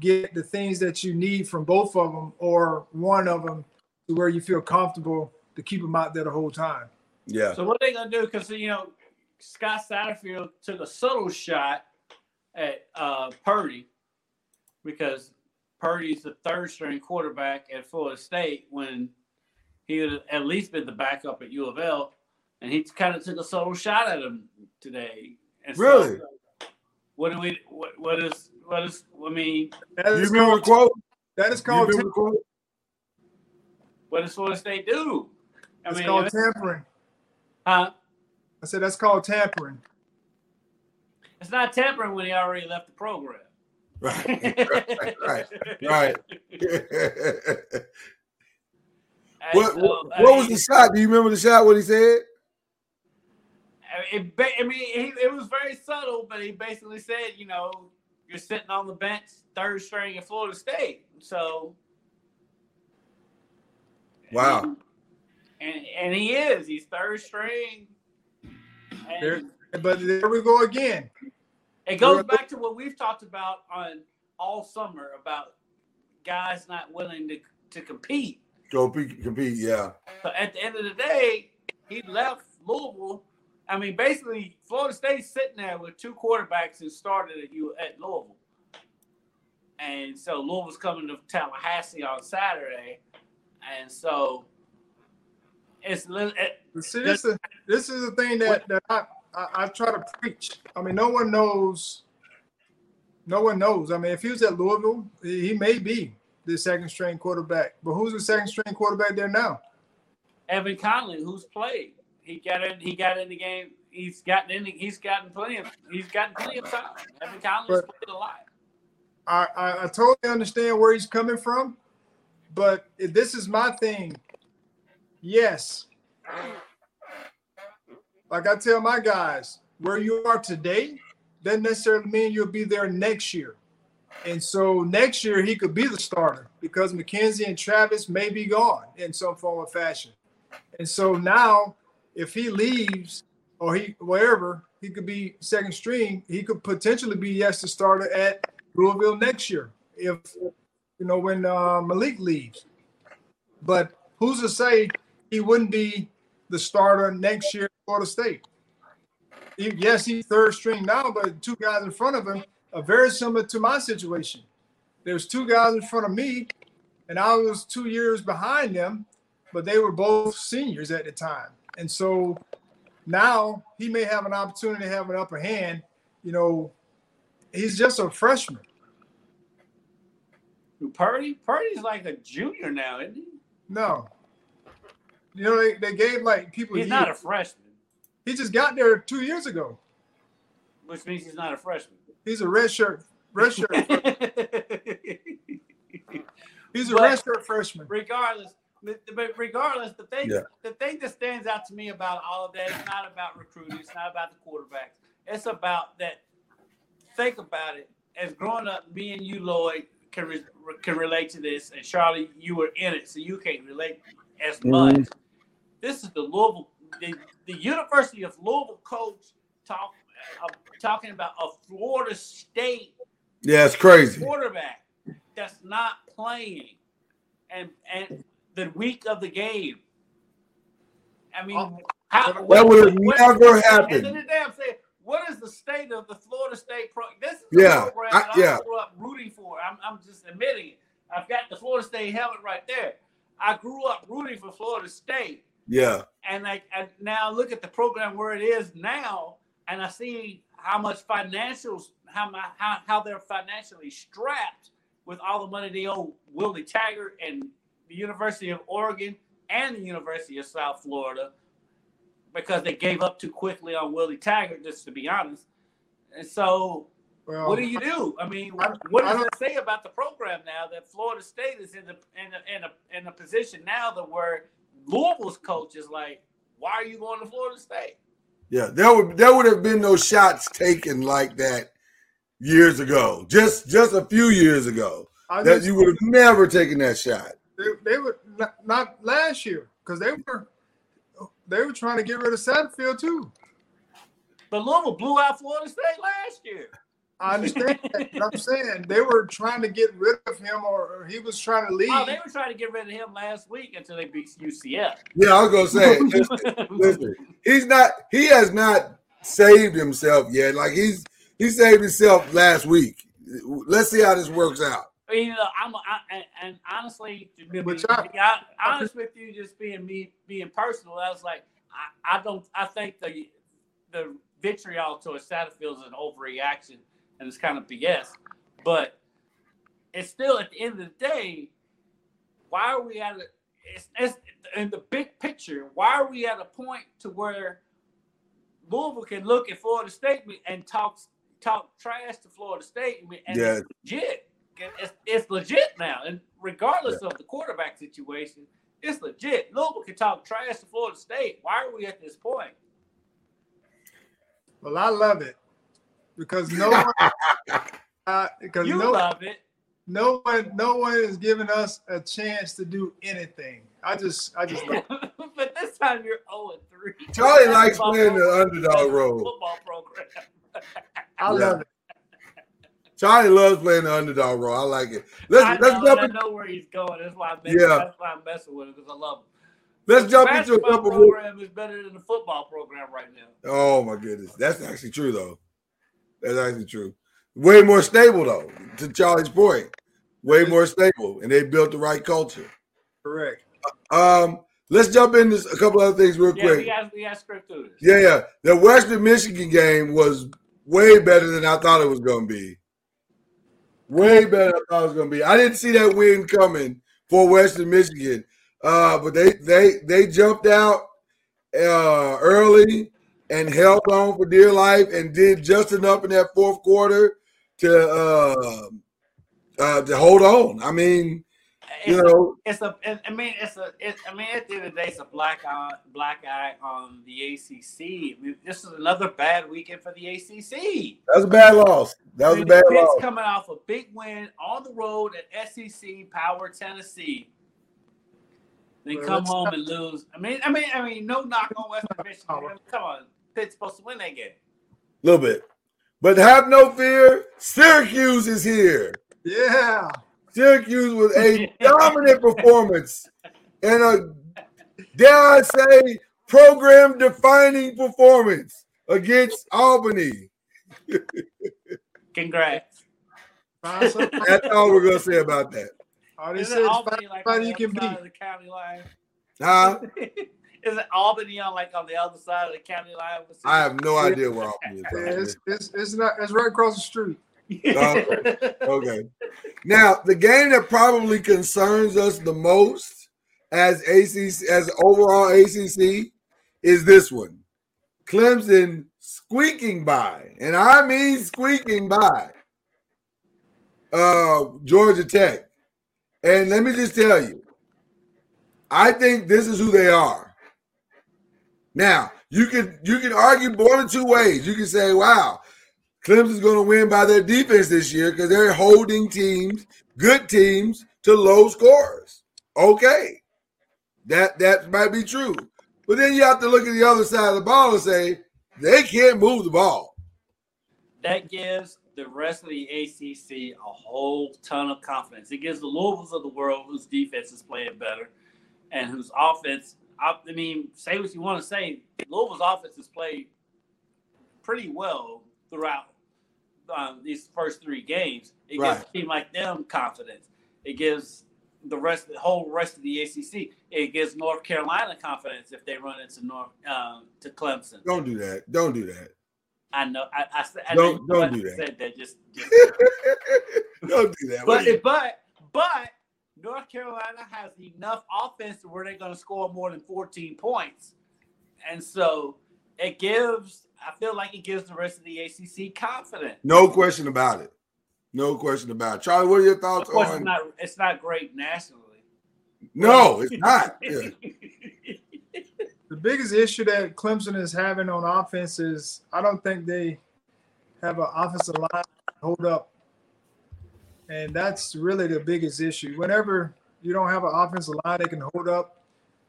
get the things that you need from both of them or one of them to where you feel comfortable to keep them out there the whole time. Yeah. So what they gonna do? Because you know, Scott Satterfield took a subtle shot at uh, Purdy because Purdy's the third string quarterback at Florida State when he would have at least been the backup at U of L, and he kind of took a subtle shot at him today. And so, Really? what do we? What, what is? What is? I mean, That You is remember called, quote? that is called, remember the quote? what does Florida State do? I it's mean, called tampering. huh? I said that's called tampering. It's not tampering when he already left the program. Right. right. Right. And what, so, what, I what was the shot? Do you remember the shot? What he said? It, I mean, he, it was very subtle, but he basically said, you know, you're sitting on the bench, third string at Florida State. So Wow. and and he is. He's third string. There- But there we go again. it goes back to what we've talked about on all summer about guys not willing to to compete. Go pe- compete. Yeah. So at the end of the day, he left Louisville. I mean, basically, Florida State's sitting there with two quarterbacks who started at you at Louisville, and so Louisville's coming to Tallahassee on Saturday, and so it's it, See, this is this is the thing that, that I, I I try to preach. I mean, no one knows. No one knows. I mean, if he was at Louisville, he, he may be the second string quarterback. But who's the second string quarterback there now? Evan Conley, who's played, he got in. He got in the game. He's gotten in. The, he's gotten plenty of. He's gotten plenty of time. Evan Conley's But- played a lot. I, I, I totally understand where he's coming from, but if this is my thing. Yes. Like I tell my guys, where you are today doesn't necessarily mean you'll be there next year. And so next year he could be the starter because McKenzie and Travis may be gone in some form or fashion. And so now if he leaves or he wherever he could be second string, he could potentially be yes to starter at Louisville next year if you know when uh, Malik leaves. But who's to say he wouldn't be the starter next year at Florida State? He- yes, he's third string now, but two guys in front of him are very similar to my situation. There's two guys in front of me, and I was two years behind them, but they were both seniors at the time. And so now he may have an opportunity to have an upper hand. You know, he's just a freshman. Purdy? Purdy's like a junior now, isn't he? No. You know, they, they gave like people He's not a freshman, he just got there two years ago. which means he's not a freshman. He's a red shirt, red shirt. He's a But- red shirt freshman. regardless, but regardless, the thing Yeah. the thing that stands out to me about all of that is not about recruiting, it's not about the quarterbacks. It's about that. Think about it. As growing up, me and you, Lloyd, can re- can relate to this, and Charlie, you were in it, so you can't relate as much. This is the Louisville, the, the University of Louisville coach talk uh, talking about a Florida State Yeah, it's crazy. quarterback that's not playing and and the week of the game. I mean, Oh, how That would have what- never And happened. then damn saying, what is the state of the Florida State pro? This is Yeah, program I- that I, yeah. grew up rooting for. I'm, I'm just admitting it. I've got the Florida State helmet right there. I grew up rooting for Florida State Yeah. and I, I now look at the program where it is now, and I see how much financials, how my, how how they're financially strapped with all the money they owe Willie Taggart and the University of Oregon and the University of South Florida because they gave up too quickly on Willie Taggart, just to be honest. And so, Well, what do you do? I mean, I- what does don't- that say about the program now that Florida State is in the in a, in a in a position now that where Louisville's coach is like, why are you going to Florida State? Yeah. There would there would have been no shots taken like that years ago. Just just a few years ago. I That just, you would have never taken that shot. They, they were not, not last year because they were they were trying to get rid of Satterfield too. But Louisville blew out Florida State last year. I understand that, but I'm saying they were trying to get rid of him, or, or he was trying to leave. Oh, they were trying to get rid of him last week until they beat UCF. Yeah, I was gonna say listen, listen, he's not he has not saved himself yet. Like he's he saved himself last week. Let's see how this works out. You know, I'm I, and, and honestly, to be, But be I- honest with you, just being me, being personal, I was like, I, I don't, I think the the vitriol towards Satterfield is an overreaction, and it's kind of BS. But it's still at the end of the day, why are we at a? It's, it's in the big picture. Why are we at a point to where Louisville can look at Florida State and talk talk trash to Florida State and Yeah. it's legit. It's, it's legit now, and regardless of the quarterback situation, it's legit. Louisville can talk trash to Florida State. Why are we at this point? Well, I love it because no one, uh, because You no, love it. no one, no one is giving us a chance to do anything. I just, I just, love it. but this time you're 0 and 3. Charlie likes playing the underdog role. Football program. I Yeah. love it. Charlie loves playing the underdog role. I like it. Let's I let's know, jump and in, I know where he's going. That's why I'm Yeah. messing, that's why I'm messing with him because I love him. let's The jump into a basketball couple more. program is better than the football program right now. Oh my goodness, that's actually true though. That's actually true. Way more stable though. To Charlie's point, way more stable, and they built the right culture. Correct. Um, let's jump into a couple other things real Yeah, we quick. got we got script through this. Yeah, yeah. The Western Michigan game was way better than I thought it was going to be. Way better than I thought it was going to be. I didn't see that win coming for Western Michigan, uh, but they they they jumped out uh, early and held on for dear life and did just enough in that fourth quarter to uh, uh, to hold on. I mean, It's, you know, it's a. it- I mean, it's a. It, I mean, at the end of the day, it's a black eye, black eye on the ACC. I mean, this is another bad weekend for the ACC. that was a bad loss. That was a bad Pitt's loss. coming off a big win on the road at SEC Power Tennessee. They Well, come home and lose. I mean, I mean, I mean, no knock on Western Michigan. Come on, Pitt's supposed to win that game. A little bit. But have no fear, Syracuse is here. Yeah. Syracuse with a dominant performance and a, dare I say, program defining performance against Albany. Congrats. Find. That's all we're going to say about that. All they Is said Albany find like on the you other can side beat. of the county line? Huh? Is it Albany on like on the other side of the county line? I have no idea where Albany Yeah, is. it's, it's, it's not. It's right across the street. Okay. Now, the game that probably concerns us the most as ACC, as overall ACC, is this one: Clemson squeaking by, and I mean squeaking by, uh, Georgia Tech. And let me just tell you, I think this is who they are. Now, you can you can argue one of two ways. You can say, "Wow, Clemson's going to win by their defense this year because they're holding teams, good teams, to low scores." Okay, that that might be true, but then you have to look at the other side of the ball and say they can't move the ball. that gives the rest of the ACC a whole ton of confidence. It gives the Louisvilles of the world, whose defense is playing better, and whose offense. I, I mean, say what you want to say. Louisville's offense has played pretty well throughout um, these first three games. It gives Right. a team like them confidence. It gives the rest, the whole rest of the ACC. It gives North Carolina confidence if they run into North um, to Clemson. Don't do that. Don't do that. I know. I, I, said- I Don't- know don't do that. Said that just, just don't do that. but but but North Carolina has enough offense where they're going to score more than 14 points, and so it gives. I feel like it gives the rest of the ACC confidence. no question about it. No question about it. Charlie, what are your Of thoughts course, it's on? not. It's not great nationally. No, it's not. Yeah. The biggest issue that Clemson is having on offense is I don't think they have an offensive line to hold up. And that's really the biggest issue. Whenever you don't have an offensive line that can hold up,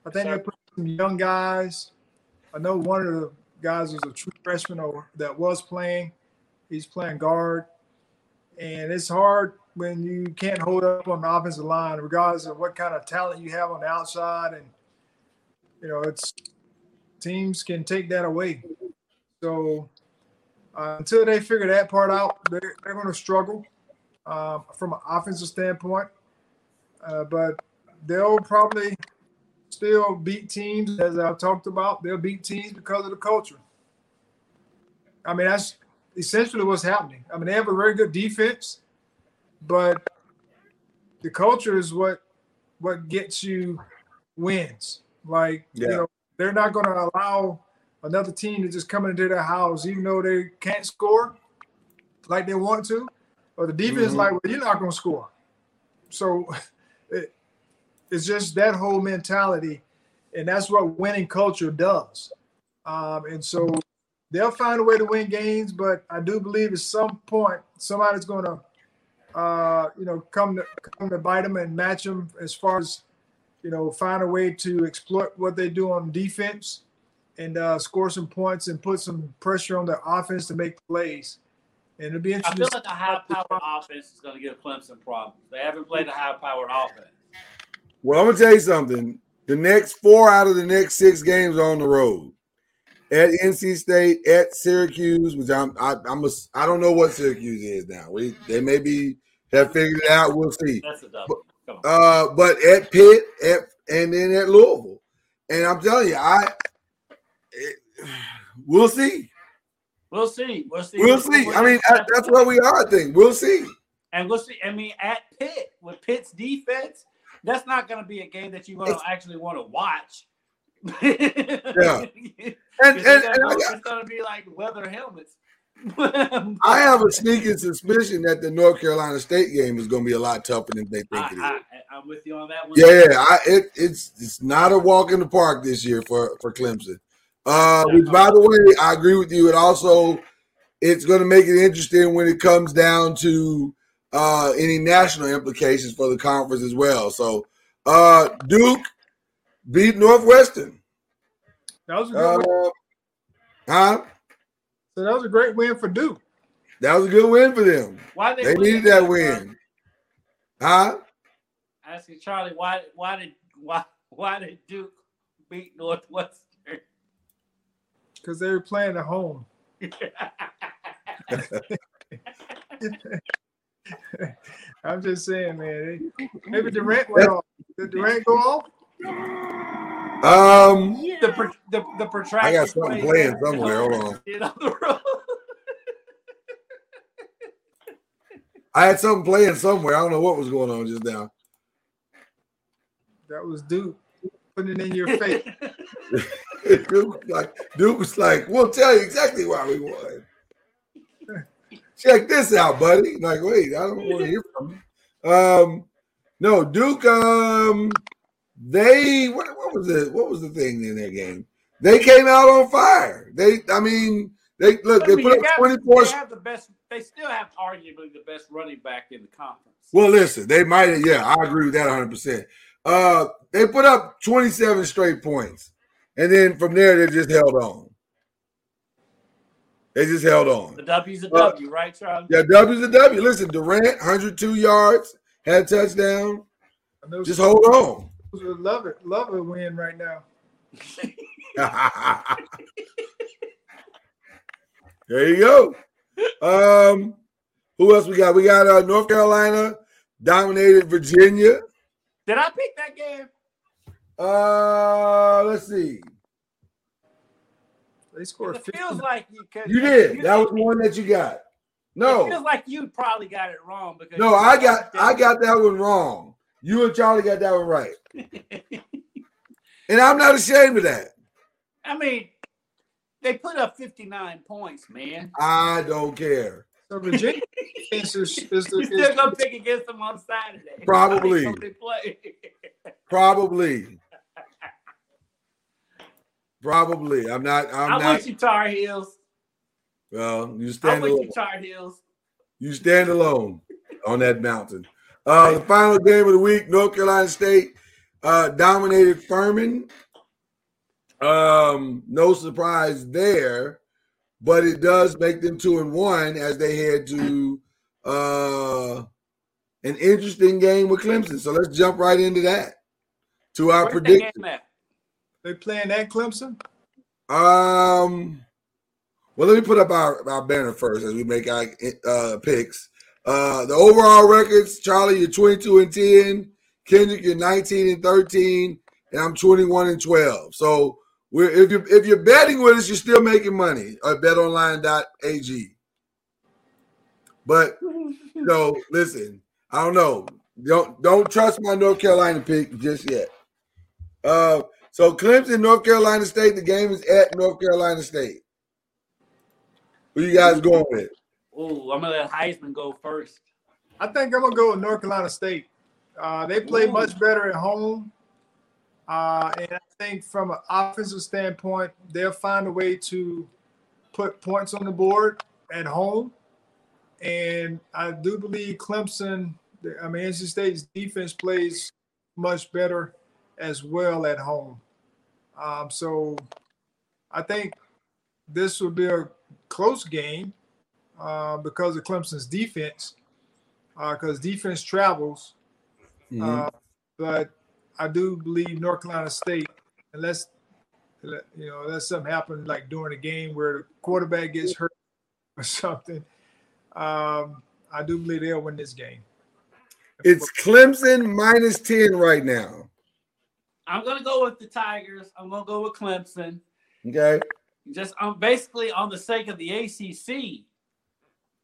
I think Sure. they put some young guys. I know one of the guys was a true freshman or that was playing. He's playing guard. And it's hard when you can't hold up on the offensive line, regardless of what kind of talent you have on the outside. And you know, it's teams can take that away. So uh, until they figure that part out, they're, they're going to struggle uh, from an offensive standpoint. Uh, but they'll probably still beat teams, as I've talked about. They'll beat teams because of the culture. I mean, that's essentially what's happening. I mean, they have a very good defense, but the culture is what what gets you wins. Like Yeah. you know, they're not going to allow another team to just come into their house, even though they can't score like they want to, or the defense Mhm. like, well, you're not going to score. So it's just that whole mentality, and that's what winning culture does. Um, and so they'll find a way to win games, but I do believe at some point somebody's going to uh, you know, come to come to bite them and match them as far as you know, find a way to exploit what they do on defense and uh, score some points and put some pressure on their offense to make plays. And it'll be interesting. I feel like a high-powered offense is going to give Clemson problems. They haven't played a high-powered offense. Well, I'm gonna tell you something. The next four out of the next six games are on the road. At NC State, at Syracuse, which I'm I, I'm a, I don't know what Syracuse is now. We they maybe have figured it out. We'll see. That's a double. Come on. Uh, but at Pitt, at and then at Louisville, and I'm telling you, I it, we'll see. We'll see. We'll see. We'll see. I mean, that's where we are. I think we'll see. And we'll see. I mean, at Pitt with Pitt's defense, that's not going to be a game that you're going to actually want to watch. yeah. And, and, and I, got- it's going to be like leather helmets. I have a sneaking suspicion that the North Carolina State game is going to be a lot tougher than they think I, it is. I, I'm with you on that one. Yeah, I, it, it's it's not a walk in the park this year for for Clemson. Uh, which, by the way, I agree with you. It also it's going to make it interesting when it comes down to uh, any national implications for the conference as well. So, uh, Duke beat Northwestern. That was a good Uh, win. huh? So that was a great win for Duke. That was a good win for them. Why they, They needed that that game, bro? win. Huh? Asking Charlie why why did why why did Duke beat Northwestern? because they were playing at home. I'm just saying, man. They, maybe Durant went off. Did Durant go off? Um, the pro- the the protracted. I got something playing there. somewhere. Hold on. Get on the road. I had something playing somewhere. I don't know what was going on just now. That was Duke putting it in your face. Duke was like, Duke was like, we'll tell you exactly why we won. Check this out, buddy. Like, wait, I don't want to hear from you. Um, no, Duke. Um, they what, what was the what was the thing in their game? They came out on fire. They, I mean, they look. I They mean, put up twenty four. They have the best. They still have arguably the best running back in the conference. Well, listen, they might yeah, I agree with that 100%. Uh, they put up 27 straight points. And then from there, they just held on. They just held on. The. W's a W, Uh, right, Charlie? Yeah, W's a W. Listen, Durant, 102 yards, had a touchdown. And those Just hold on. love it, love a win right now. there you go. Um, who else we got? We got uh, North Carolina dominated Virginia. Did I pick that game? Uh, let's see. They scored It 50. feels like you. You did. That was one that you got. It No, feels like you probably got it wrong because no, I got I got that one wrong. You and Charlie got that one right, and I'm not ashamed of that. I mean, they put up 59 points, man. I don't care. So Virginia is, is, is, is, still gonna pick against them on Saturday? Probably. How they play. Probably, probably. I'm not. I'm I'm not. with you, Tar Heels. Well, you stand with alone. you, Tar Heels. You stand alone on that mountain. Uh, the final game of the week: North Carolina State uh, dominated Furman. Um, no surprise there, but it does make them two and one as they head to uh, an interesting game with Clemson. So let's jump right into that. To our Where's prediction. They playing at Clemson? Um, well, let me put up our, our banner first as we make our uh, picks. Uh, the overall records: Charlie, you're 22 and 10. Kendrick, you're 19 and 13, and I'm 21 and 12. So, we're if you if you're betting with us, you're still making money at BetOnline.ag. But you know, listen, I don't know. Don't don't trust my North Carolina pick just yet. Uh, so Clemson, North Carolina State. The game is at North Carolina State. Who you guys going with? Ooh, I'm gonna let Heisman go first. I think I'm gonna go with North Carolina State. Uh, they play Ooh. much better at home, uh, and I think from an offensive standpoint, they'll find a way to put points on the board at home. and I do believe Clemson. I mean, NC State's defense plays much better as well at home. Um, so I think this will be a close game uh, because of Clemson's defense, because uh, defense travels. Mhm. Uh, but I do believe North Carolina State, unless you know, unless something happened like during a game where the quarterback gets hurt or something, um, I do believe they'll win this game. it's Clemson minus 10 right now. I'm gonna go with the Tigers. I'm gonna go with Clemson. Okay. Just um, basically on the sake of the ACC,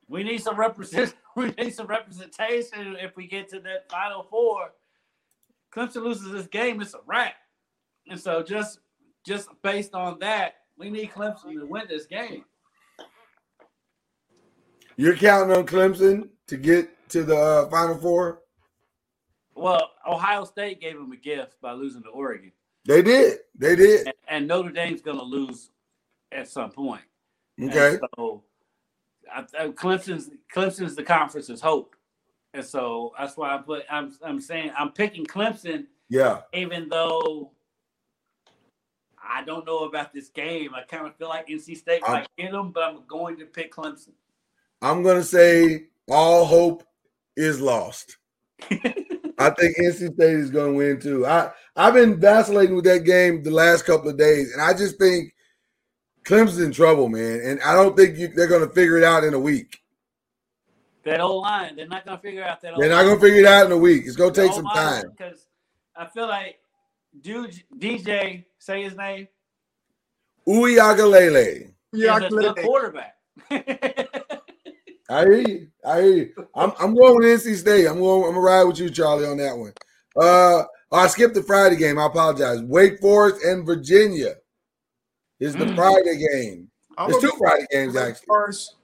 we need some represent. We need some representation if we get to that Final Four. Clemson loses this game, it's a wrap. And so just just based on that, we need Clemson to win this game. You're counting on Clemson to get to the uh, Final Four? Well, Ohio State gave them a gift by losing to Oregon, They did. They did. and, and Notre Dame's going to lose at some point. And Okay. so I, I, Clemson's Clemson's the conference's hope, and so that's why I put. I'm I'm saying I'm picking Clemson, Yeah. even though I don't know about this game. I kind of feel like NC State I'm- might get them, but I'm going to pick Clemson. I'm going to say all hope is lost. I think NC State is going to win too. I I've been vacillating with that game the last couple of days, and I just think Clemson's in trouble, man. And I don't think you, they're going to figure it out in a week. that old line, they're not going to figure out that. They're not going to figure it out in a week. It's going to take some time. because I feel like dude DJ say his name Uiagalelei. Is a good quarterback. I hear you. I hear you. I'm, I'm going with NC State. I'm going. I'm gonna ride with you, Charlie, on that one. Uh, I skipped the Friday game. I apologize. Wake Forest and Virginia is the Mm. Friday game. I'm There's two Friday games go actually. First,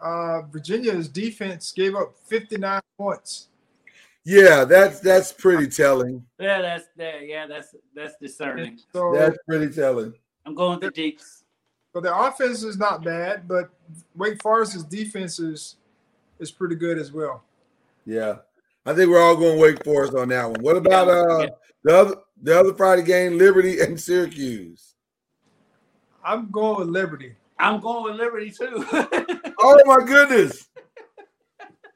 uh, Virginia's defense gave up 59 points. Yeah, that's that's pretty telling. yeah, that's that. Yeah, that's that's discerning. So, That's pretty telling. I'm going to Deacs. So their offense is not bad, but Wake Forest's defense is is pretty good as well. Yeah, I think we're all going Wake Forest on that one. What about uh the other the other Friday game, Liberty and Syracuse? I'm going with Liberty. I'm going with Liberty too. Oh my goodness,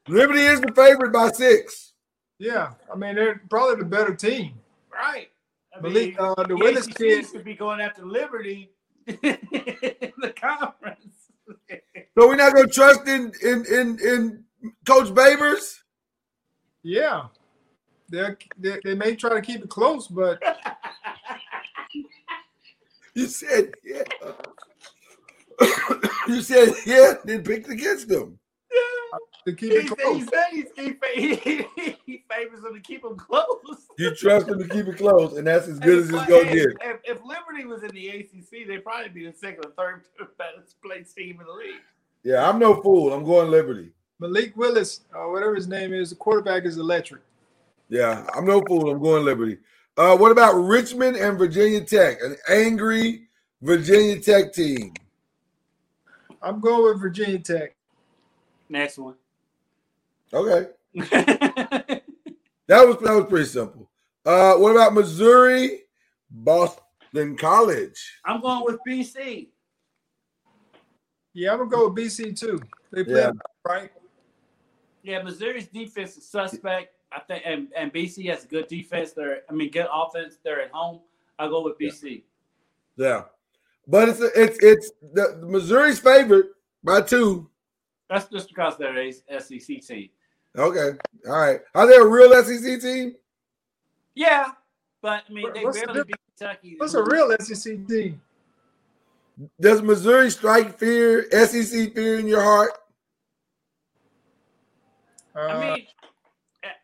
Liberty is the favorite by six. Yeah, I mean they're probably the better team. right. I Malik, uh, the the Willis ACC kid, should be going after Liberty in the conference. So we're not going to trust in in in in Coach Babers. yeah, they're, they they may try to keep it close, but You said yeah. you said yeah, then picked against them. To keep he, it close. he said he's, he, fa- he, he favors them to keep them close. You trust them to keep it close, and that's as good as it's gonna get. If, if Liberty was in the ACC, they'd probably be the second or third best placed team in the league. Yeah, I'm no fool. I'm going Liberty. Malik Willis, uh, whatever his name is, the quarterback is electric. Yeah, I'm no fool. I'm going Liberty. Uh, what about Richmond and Virginia Tech? An angry Virginia Tech team. I'm going with Virginia Tech. Next one. Okay, that was that was pretty simple. Uh, what about Missouri, Boston College? I'm going with BC. Yeah, I'm gonna go with BC too. They play Yeah. right. Yeah, Missouri's defense is suspect. I think, and, and BC has good defense. They're, I mean, good offense. They're at home. I'll go with BC. Yeah, but it's it's it's the, the Missouri's favorite by two. That's just because they're a SEC team. Okay, all right. Are they a real SEC team? Yeah, but I mean, they What's the barely beat Kentucky. What's a real SEC team? Does Missouri strike fear, SEC fear in your heart? Uh, I mean,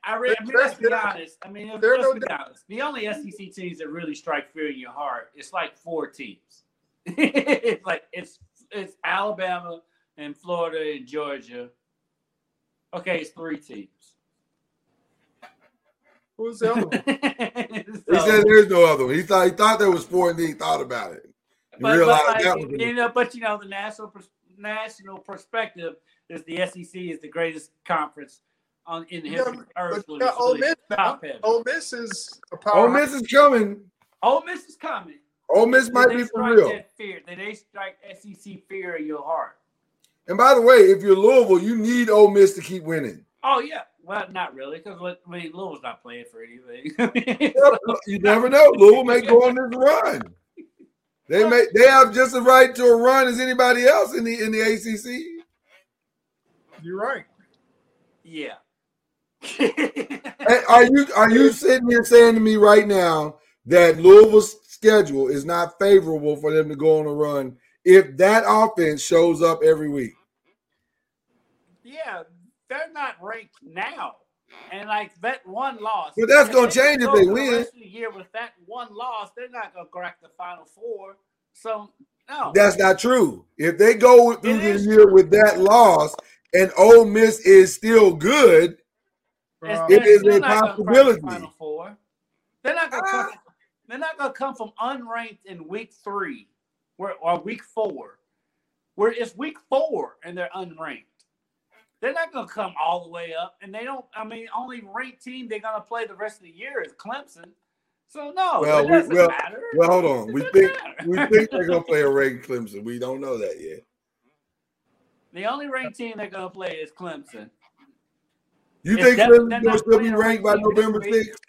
I, re- I mean, let's be honest. I mean, if, There let's no be honest. The only SEC teams that really strike fear in your heart, it's like four teams. it's like it's it's Alabama and Florida and Georgia. Okay, it's three teams. who's the other one? He said there's no other one. He thought he thought there was four, and then he thought about it. He but, but, like, that was you know, but you know, the national pers- national perspective, is the SEC is the greatest conference on in the Yeah, history of Earth. But when you got it's Ole really Miss now. top heavy. Ole Miss is a power. Ole. Miss is coming. Ole Miss is coming. Ole Miss might they be for strike real. That fear? Did they strike SEC fear in your heart? And by the way, if you're Louisville, you need Ole Miss to keep winning. Oh yeah. Well, not really, because I mean, Louisville's not playing for anything. You never know. Louisville may go on this run. They may they have just as right to a run as anybody else in the in the ACC. You're right. yeah. Hey, are you are you sitting here saying to me right now that Louisville's schedule is not favorable for them to go on a run if that offense shows up every week? Yeah, they're not ranked now. And like that one loss. But that's gonna change if they through the win. rest of the year with that one loss, they're not gonna crack the final four. So no. That's not true. If they go through It the is year with that loss and Ole Miss is still good, It's- It they're is still a not gonna crack the possibility. Final four. They're not gonna Ah. come. They're not gonna come from unranked in week three, where or week four, where it's week four and they're unranked. They're not gonna come all the way up, and they don't. I mean, only ranked team they're gonna play the rest of the year is Clemson. So no, Well, it we- doesn't well, matter. well, hold on. We think matter. we think they're gonna play a ranked Clemson. We don't know that yet. the only ranked team they're gonna play is Clemson. You If think they're gonna still be ranked by ranked team this November week. sixth?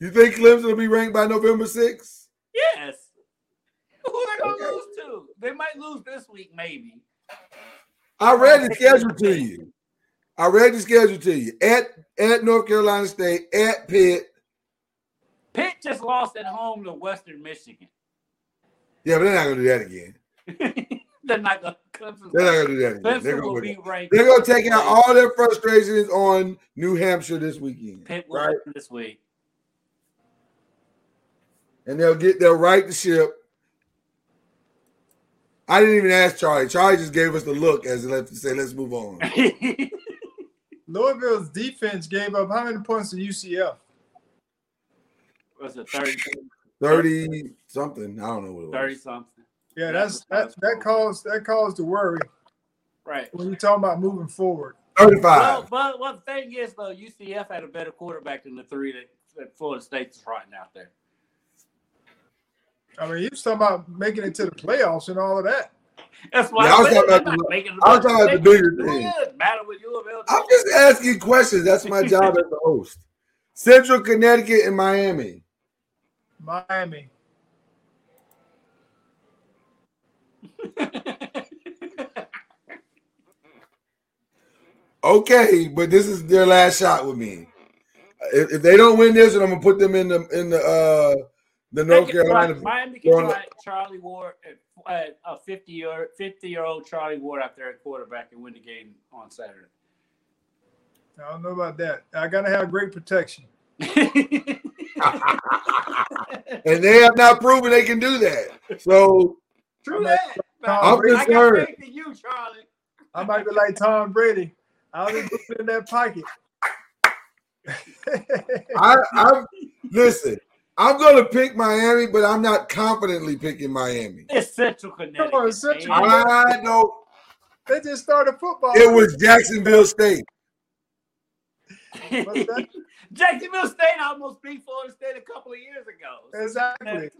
You think Clemson will be ranked by November sixth? Yes. Who they gonna Okay. lose to? They might lose this week, maybe. I read the schedule to you. I read the schedule to you. At at North Carolina State, at Pitt. Pitt just lost at home to Western Michigan. Yeah, but they're not gonna do that again. They're not gonna. Clemson, They're not gonna do that again. They're Clemson gonna, be ranked. they're gonna take out all their frustrations on New Hampshire this weekend. Pitt will Right? this week. and they'll get they'll right the ship. I didn't even ask Charlie. Charlie just gave us the look as if to say, let's move on. Louisville's defense gave up how many points to UCF? Was it 30, 30 something. I don't know what it was. 30 something? Yeah, Yeah, that's that's that that caused that caused the worry Right. when you're talking about moving forward. 35. Well, but well, the thing is though, UCF had a better quarterback than the three that, that Florida State's riding out there. I mean, he was talking about making it to the playoffs and all of that. That's why Yeah, I was said talking they're about not the- making I was talking about the bigger It thing. doesn't matter with Louisville. I'm just asking questions. That's my job as the host. Central Connecticut and Miami. Miami. Okay, but this is their last shot with me. If, if they don't win this, then I'm gonna put them in the in the uh the North They can Carolina. try- Miami can going- try Charlie Ward, uh, a 50 year 50 year old Charlie Ward out there at quarterback and win the game on Saturday. I don't know about that. I gotta have great protection. and they have not proven they can do that. So True I'm that. I'm I got concerned. faith in you, Charlie. I might be like Tom Brady. I'll just put it in that pocket. I, I'm listen. I'm gonna pick Miami, but I'm not confidently picking Miami. It's Central Connecticut. Come on, Central man. Connecticut. I know they just started football. it was Jacksonville State. Jacksonville State almost beat Florida State a couple of years ago. Exactly.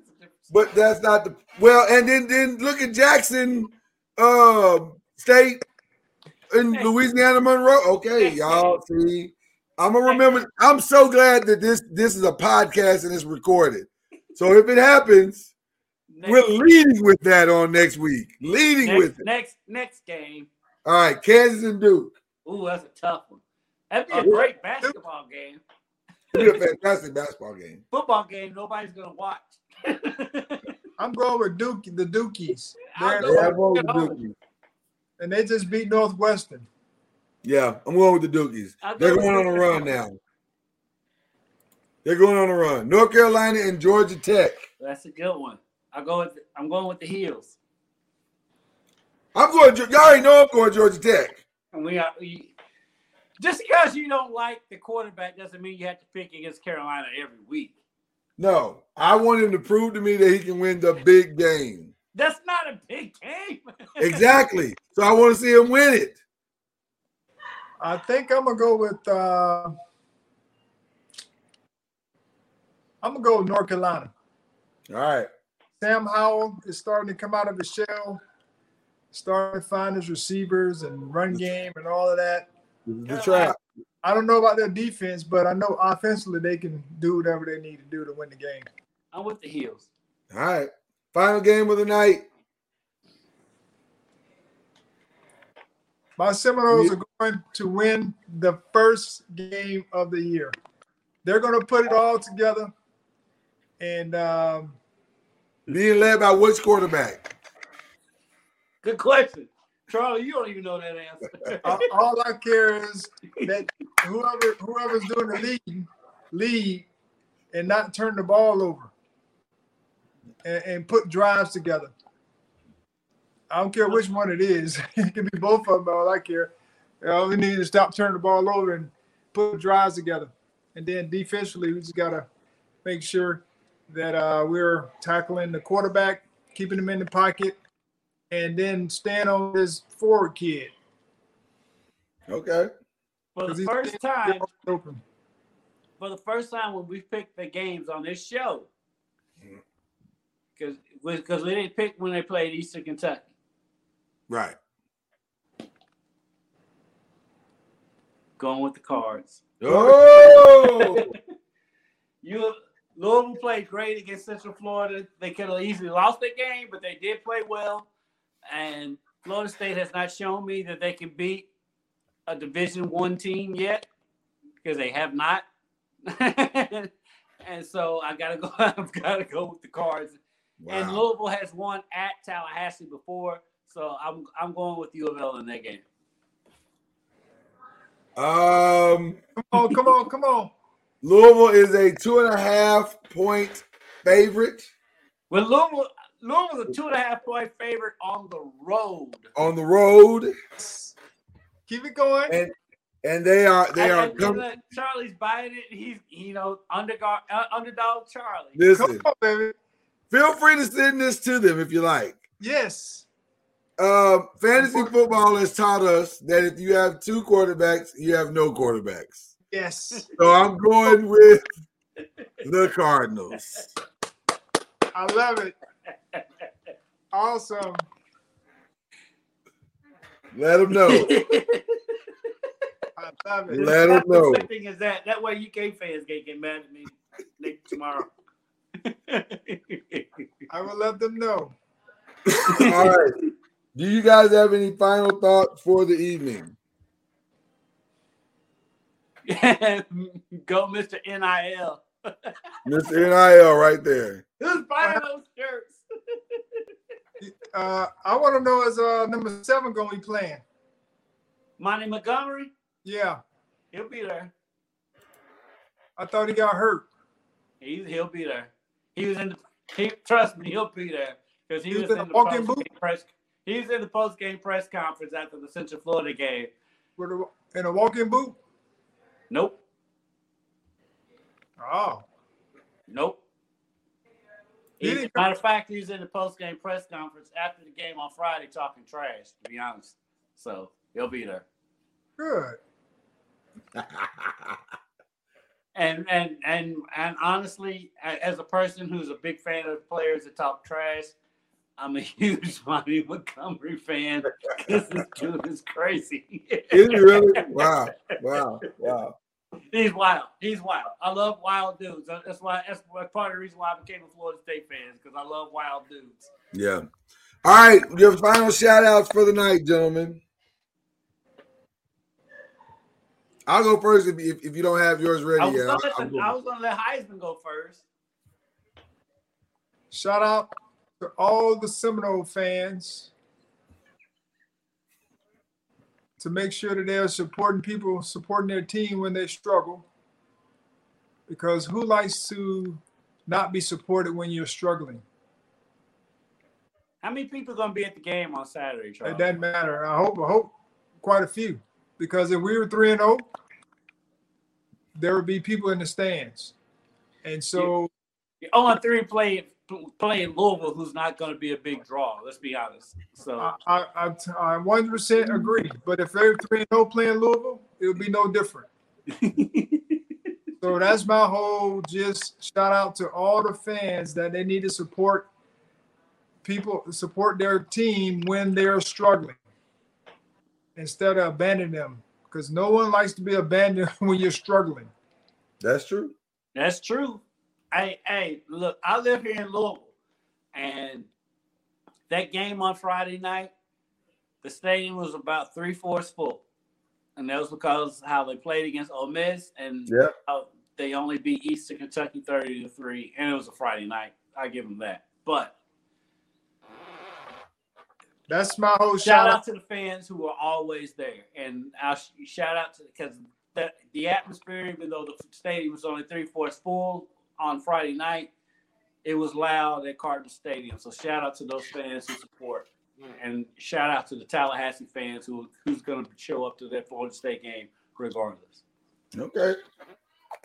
But that's not the well. And then then look at Jackson uh, State in Louisiana Monroe. Okay, y'all see. I'm gonna remember. I'm so glad that this this is a podcast and it's recorded. So if it happens, Next, we're leading with that on next week. Leading next, with it. next next game. All right, Kansas and Duke. Ooh, that's a tough one. That'd be a Uh, great basketball game. It'll be a fantastic basketball game. Football game, nobody's gonna watch. I'm going with Duke, the Dukies. I'll They're- go Yeah, with I'm going with the. Dukies. and they just beat Northwestern. Yeah, I'm going with the Dukies. They're going on a run now. They're going on a run. North Carolina and Georgia Tech. That's a good one. I'll go with I'm going with the heels. I'm going. Y'all already know I'm going Georgia Tech. And we are we, just because you don't like the quarterback doesn't mean you have to pick against Carolina every week. No, I want him to prove to me that he can win the big game. That's not a big game. Exactly. So I want to see him win it. I think I'm gonna go with. Uh, I'm gonna go with North Carolina. All right. Sam Howell is starting to come out of his shell, starting to find his receivers and run game and all of that. The trap. I don't know about their defense, but I know offensively they can do whatever they need to do to win the game. I'm with the heels. All right. Final game of the night. My Seminoles are going to win the first game of the year. They're going to put it all together, and um, Being led by which quarterback? Good question. Charlie, you don't even know that answer. all, all I care is that whoever whoever's doing the lead lead and not turn the ball over and, and put drives together. I don't care which one it is. it can be both of them. All I care. All we need to stop turning the ball over and put drives together. And then defensively, we just gotta make sure that uh, we're tackling the quarterback, keeping him in the pocket, and then stand on this forward kid. Okay. For the 'Cause he's- first time, Open. for the first time when we picked the games on this show, because because we didn't pick when they played Eastern Kentucky. Right. Going with the cards. Oh. You Louisville played great against Central Florida. They could have easily lost that game, but they did play well. And Florida State has not shown me that they can beat a Division One team yet, because they have not. and so I gotta go. I've got to go with the cards. And Wow. Louisville has won at Tallahassee before, so I'm I'm going with U of L in that game. Um, Come on, come on, come on. Louisville is a two and a half point favorite Well, Louisville Louisville's a two and a half point favorite on the road. on the road, Keep it going. and and they are they And- are and coming. look, Charlie's buying it. He's you know underdog uh, underdog Charlie. Listen, Come on, baby. feel free to send this to them if you like. Yes. Um, fantasy football has taught us that if you have two quarterbacks, you have no quarterbacks. Yes. So I'm going with the Cardinals. I love it. Awesome. Let them know. I love it. Let them know. Same thing as that. That way UK fans can't get mad at me next tomorrow. I will let them know. All right. Do you guys have any final thoughts for the evening? Go, Mr. NIL. Mr. NIL right there. Who's buying those shirts? Uh, I want to know is uh, number seven going to be playing? Monty Montgomery, Yeah. he'll be there. I thought he got hurt. He, he'll be there. He was in the. He, trust me, he'll be there because he He was was in in the a walking post press. He was in the post game press conference after the Central Florida game. With a, in a walking boot. Nope, Oh. nope. He matter of fact, he was in the post game press conference after the game on Friday talking trash. To be honest, so he'll be there. Good. And and and and honestly, as a person who's a big fan of players that talk trash, I'm a huge Monty Montgomery fan because this dude is crazy. Is he really? Wow. Wow. Wow. He's wild. He's wild. I love wild dudes. That's why. That's part of the reason why I became a Florida State fan because I love wild dudes. Yeah. All right. Your final shout outs for the night, gentlemen. I'll go first if, if, if you don't have yours ready I was, yet. gonna I'll- let I'll the, go. I was gonna let Heisman go first. Shout out to all the Seminole fans to make sure that they're supporting people, supporting their team when they struggle. Because who likes to not be supported when you're struggling? How many people are gonna be at the game on Saturday, Charlie? It doesn't matter. I hope, I hope quite a few. Because if we were three and zero, there would be people in the stands. And so You're on three play playing Louisville, who's not going to be a big draw. Let's be honest. So I I, I, I 100% agree. But if they're 3 0 playing Louisville, it would be no different. so that's my whole just shout out to all the fans that they need to support people, support their team when they're struggling instead of abandoning them. Because no one likes to be abandoned when you're struggling. That's true. That's true. Hey, hey, look, I live here in Louisville, and that game on Friday night, the stadium was about three fourths full, and that was because how they played against Ole Miss, and they only beat Eastern Kentucky thirty to three, and it was a Friday night. I give them that, but That's my whole shout shout out to the fans who are always there, and I'll sh- shout out to because the, the atmosphere, even though the stadium was only three fourths full on Friday night, it was loud at Cardinal Stadium. So shout out to those fans who support, and shout out to the Tallahassee fans who who's going to show up to that Florida State game regardless. Okay.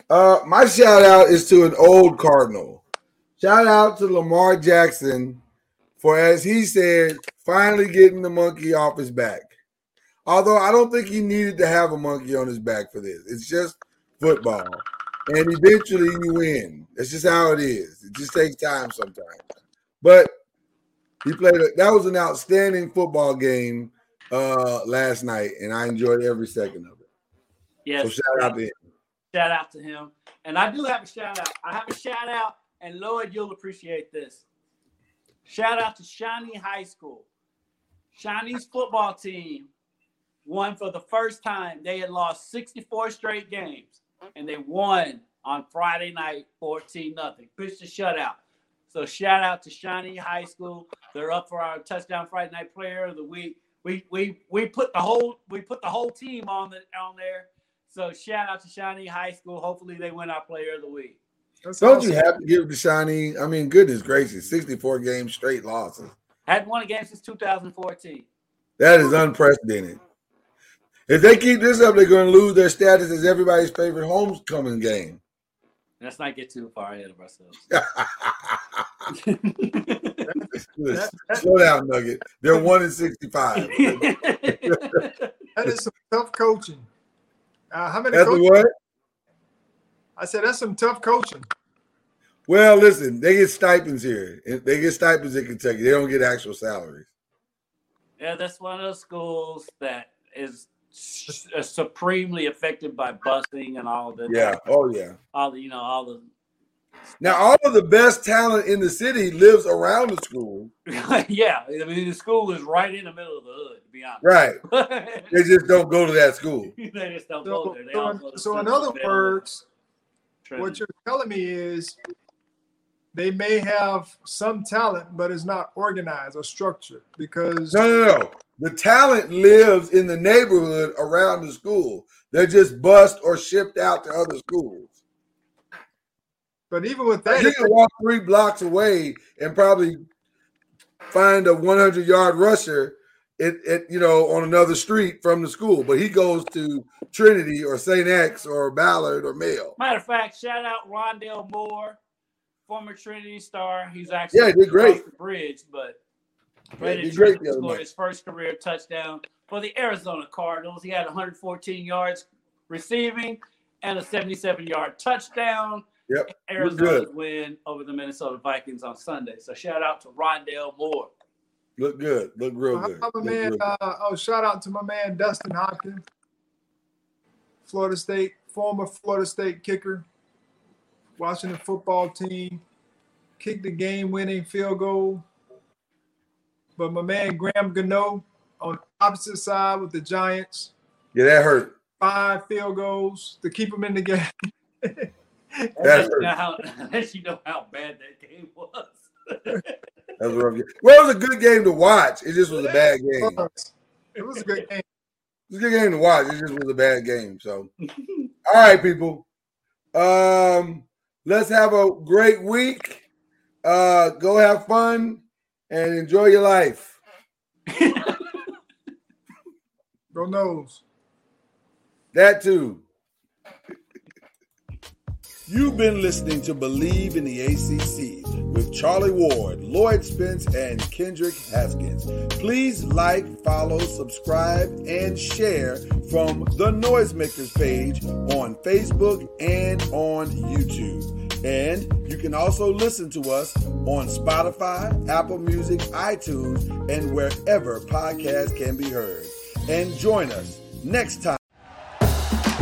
Uh, my shout out is to an old Cardinal. Shout out to Lamar Jackson for, as he said, finally getting the monkey off his back. Although I don't think he needed to have a monkey on his back for this. It's just football. And eventually you win. That's just how it is. It just takes time sometimes. But he played a, that was an outstanding football game uh last night, and I enjoyed every second of it. Yes, So shout out to him. shout out to him. And I do have a shout out. I have a shout out, and Lloyd, you'll appreciate this. Shout out to Shawnee High School. Shawnee's football team won for the first time. They had lost 64 straight games, and they won on Friday night 14 nothing. Pitched a shutout. So shout out to Shawnee High School. They're up for our touchdown Friday night player of the week. We we we put the whole we put the whole team on the on there. So shout out to Shawnee High School. Hopefully they win our player of the week. That's Don't you have to give the Shawnee? I mean, goodness gracious, 64 games straight losses. Hadn't won a game since 2014. That is unprecedented. If they keep this up, they're going to lose their status as everybody's favorite homecoming game. Let's not get too far ahead of ourselves. That- that- Slow down, Nugget. They're one in 65. That is some tough coaching. Uh, how many That's coaches? what? I said that's some tough coaching. Well, listen, they get stipends here. They get stipends in Kentucky. They don't get actual salaries. yeah, that's one of those schools that is s- Uh, supremely affected by busing and all of the Yeah. Oh, yeah. all the you know all the Now, all of the best talent in the city lives around the school. yeah. I mean the school is right in the middle of the hood. To be honest, Right. They just don't go to that school. they just don't go So, there. They so, in- go to so in other they don't go to words, Trinity. what you're telling me is they may have some talent, but it's not organized or structured because No, no, no. The talent lives in the neighborhood around the school. They're just bust or shipped out to other schools. but even with that, You can walk three blocks away and probably find a 100 yard rusher it, at you know on another street from the school, but he goes to Trinity or St. X or Ballard or Male. Matter of fact, shout out Rondale Moore, former Trinity star. He's actually Yeah, he did great. across the bridge, but Yeah, played he at did great Trinity, the other scored night. his first career touchdown for the Arizona Cardinals. He had 114 yards receiving and a 77 yard touchdown. Yep, Arizona's win over the Minnesota Vikings on Sunday. So shout out to Rondale Moore. Look good. Look real good. about my Look man? real good. Uh, oh, shout out to my man Dustin Hopkins, Florida State, former Florida State kicker, Washington football team, kicked the game-winning field goal. But my man Graham Gano on the opposite side with the Giants, Yeah, that hurt. five field goals to keep them in the game. That Unless you, hurt. know how, unless you know how bad that game was. That was a rough game. Well, it was a good game to watch. It just was a bad game. It was a good game. It was a good game to watch. It just was a bad game. So, all right, people. Um, let's have a great week. Uh, go have fun and enjoy your life. Go Noles. That too. You've been listening to Bleav in the ACC with Charlie Ward, Lloyd Spence, and Kendrick Haskins. Please like, follow, subscribe, and share from the Noisemakers page on Facebook and on YouTube. And you can also listen to us on Spotify, Apple Music, iTunes, and wherever podcasts can be heard. And join us next time.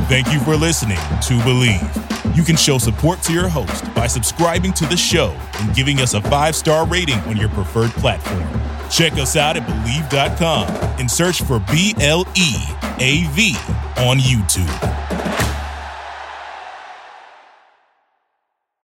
Thank you for listening to Bleav. You can show support to your host by subscribing to the show and giving us a five star rating on your preferred platform. Check us out at Bleav.com and search for B L E A V on YouTube.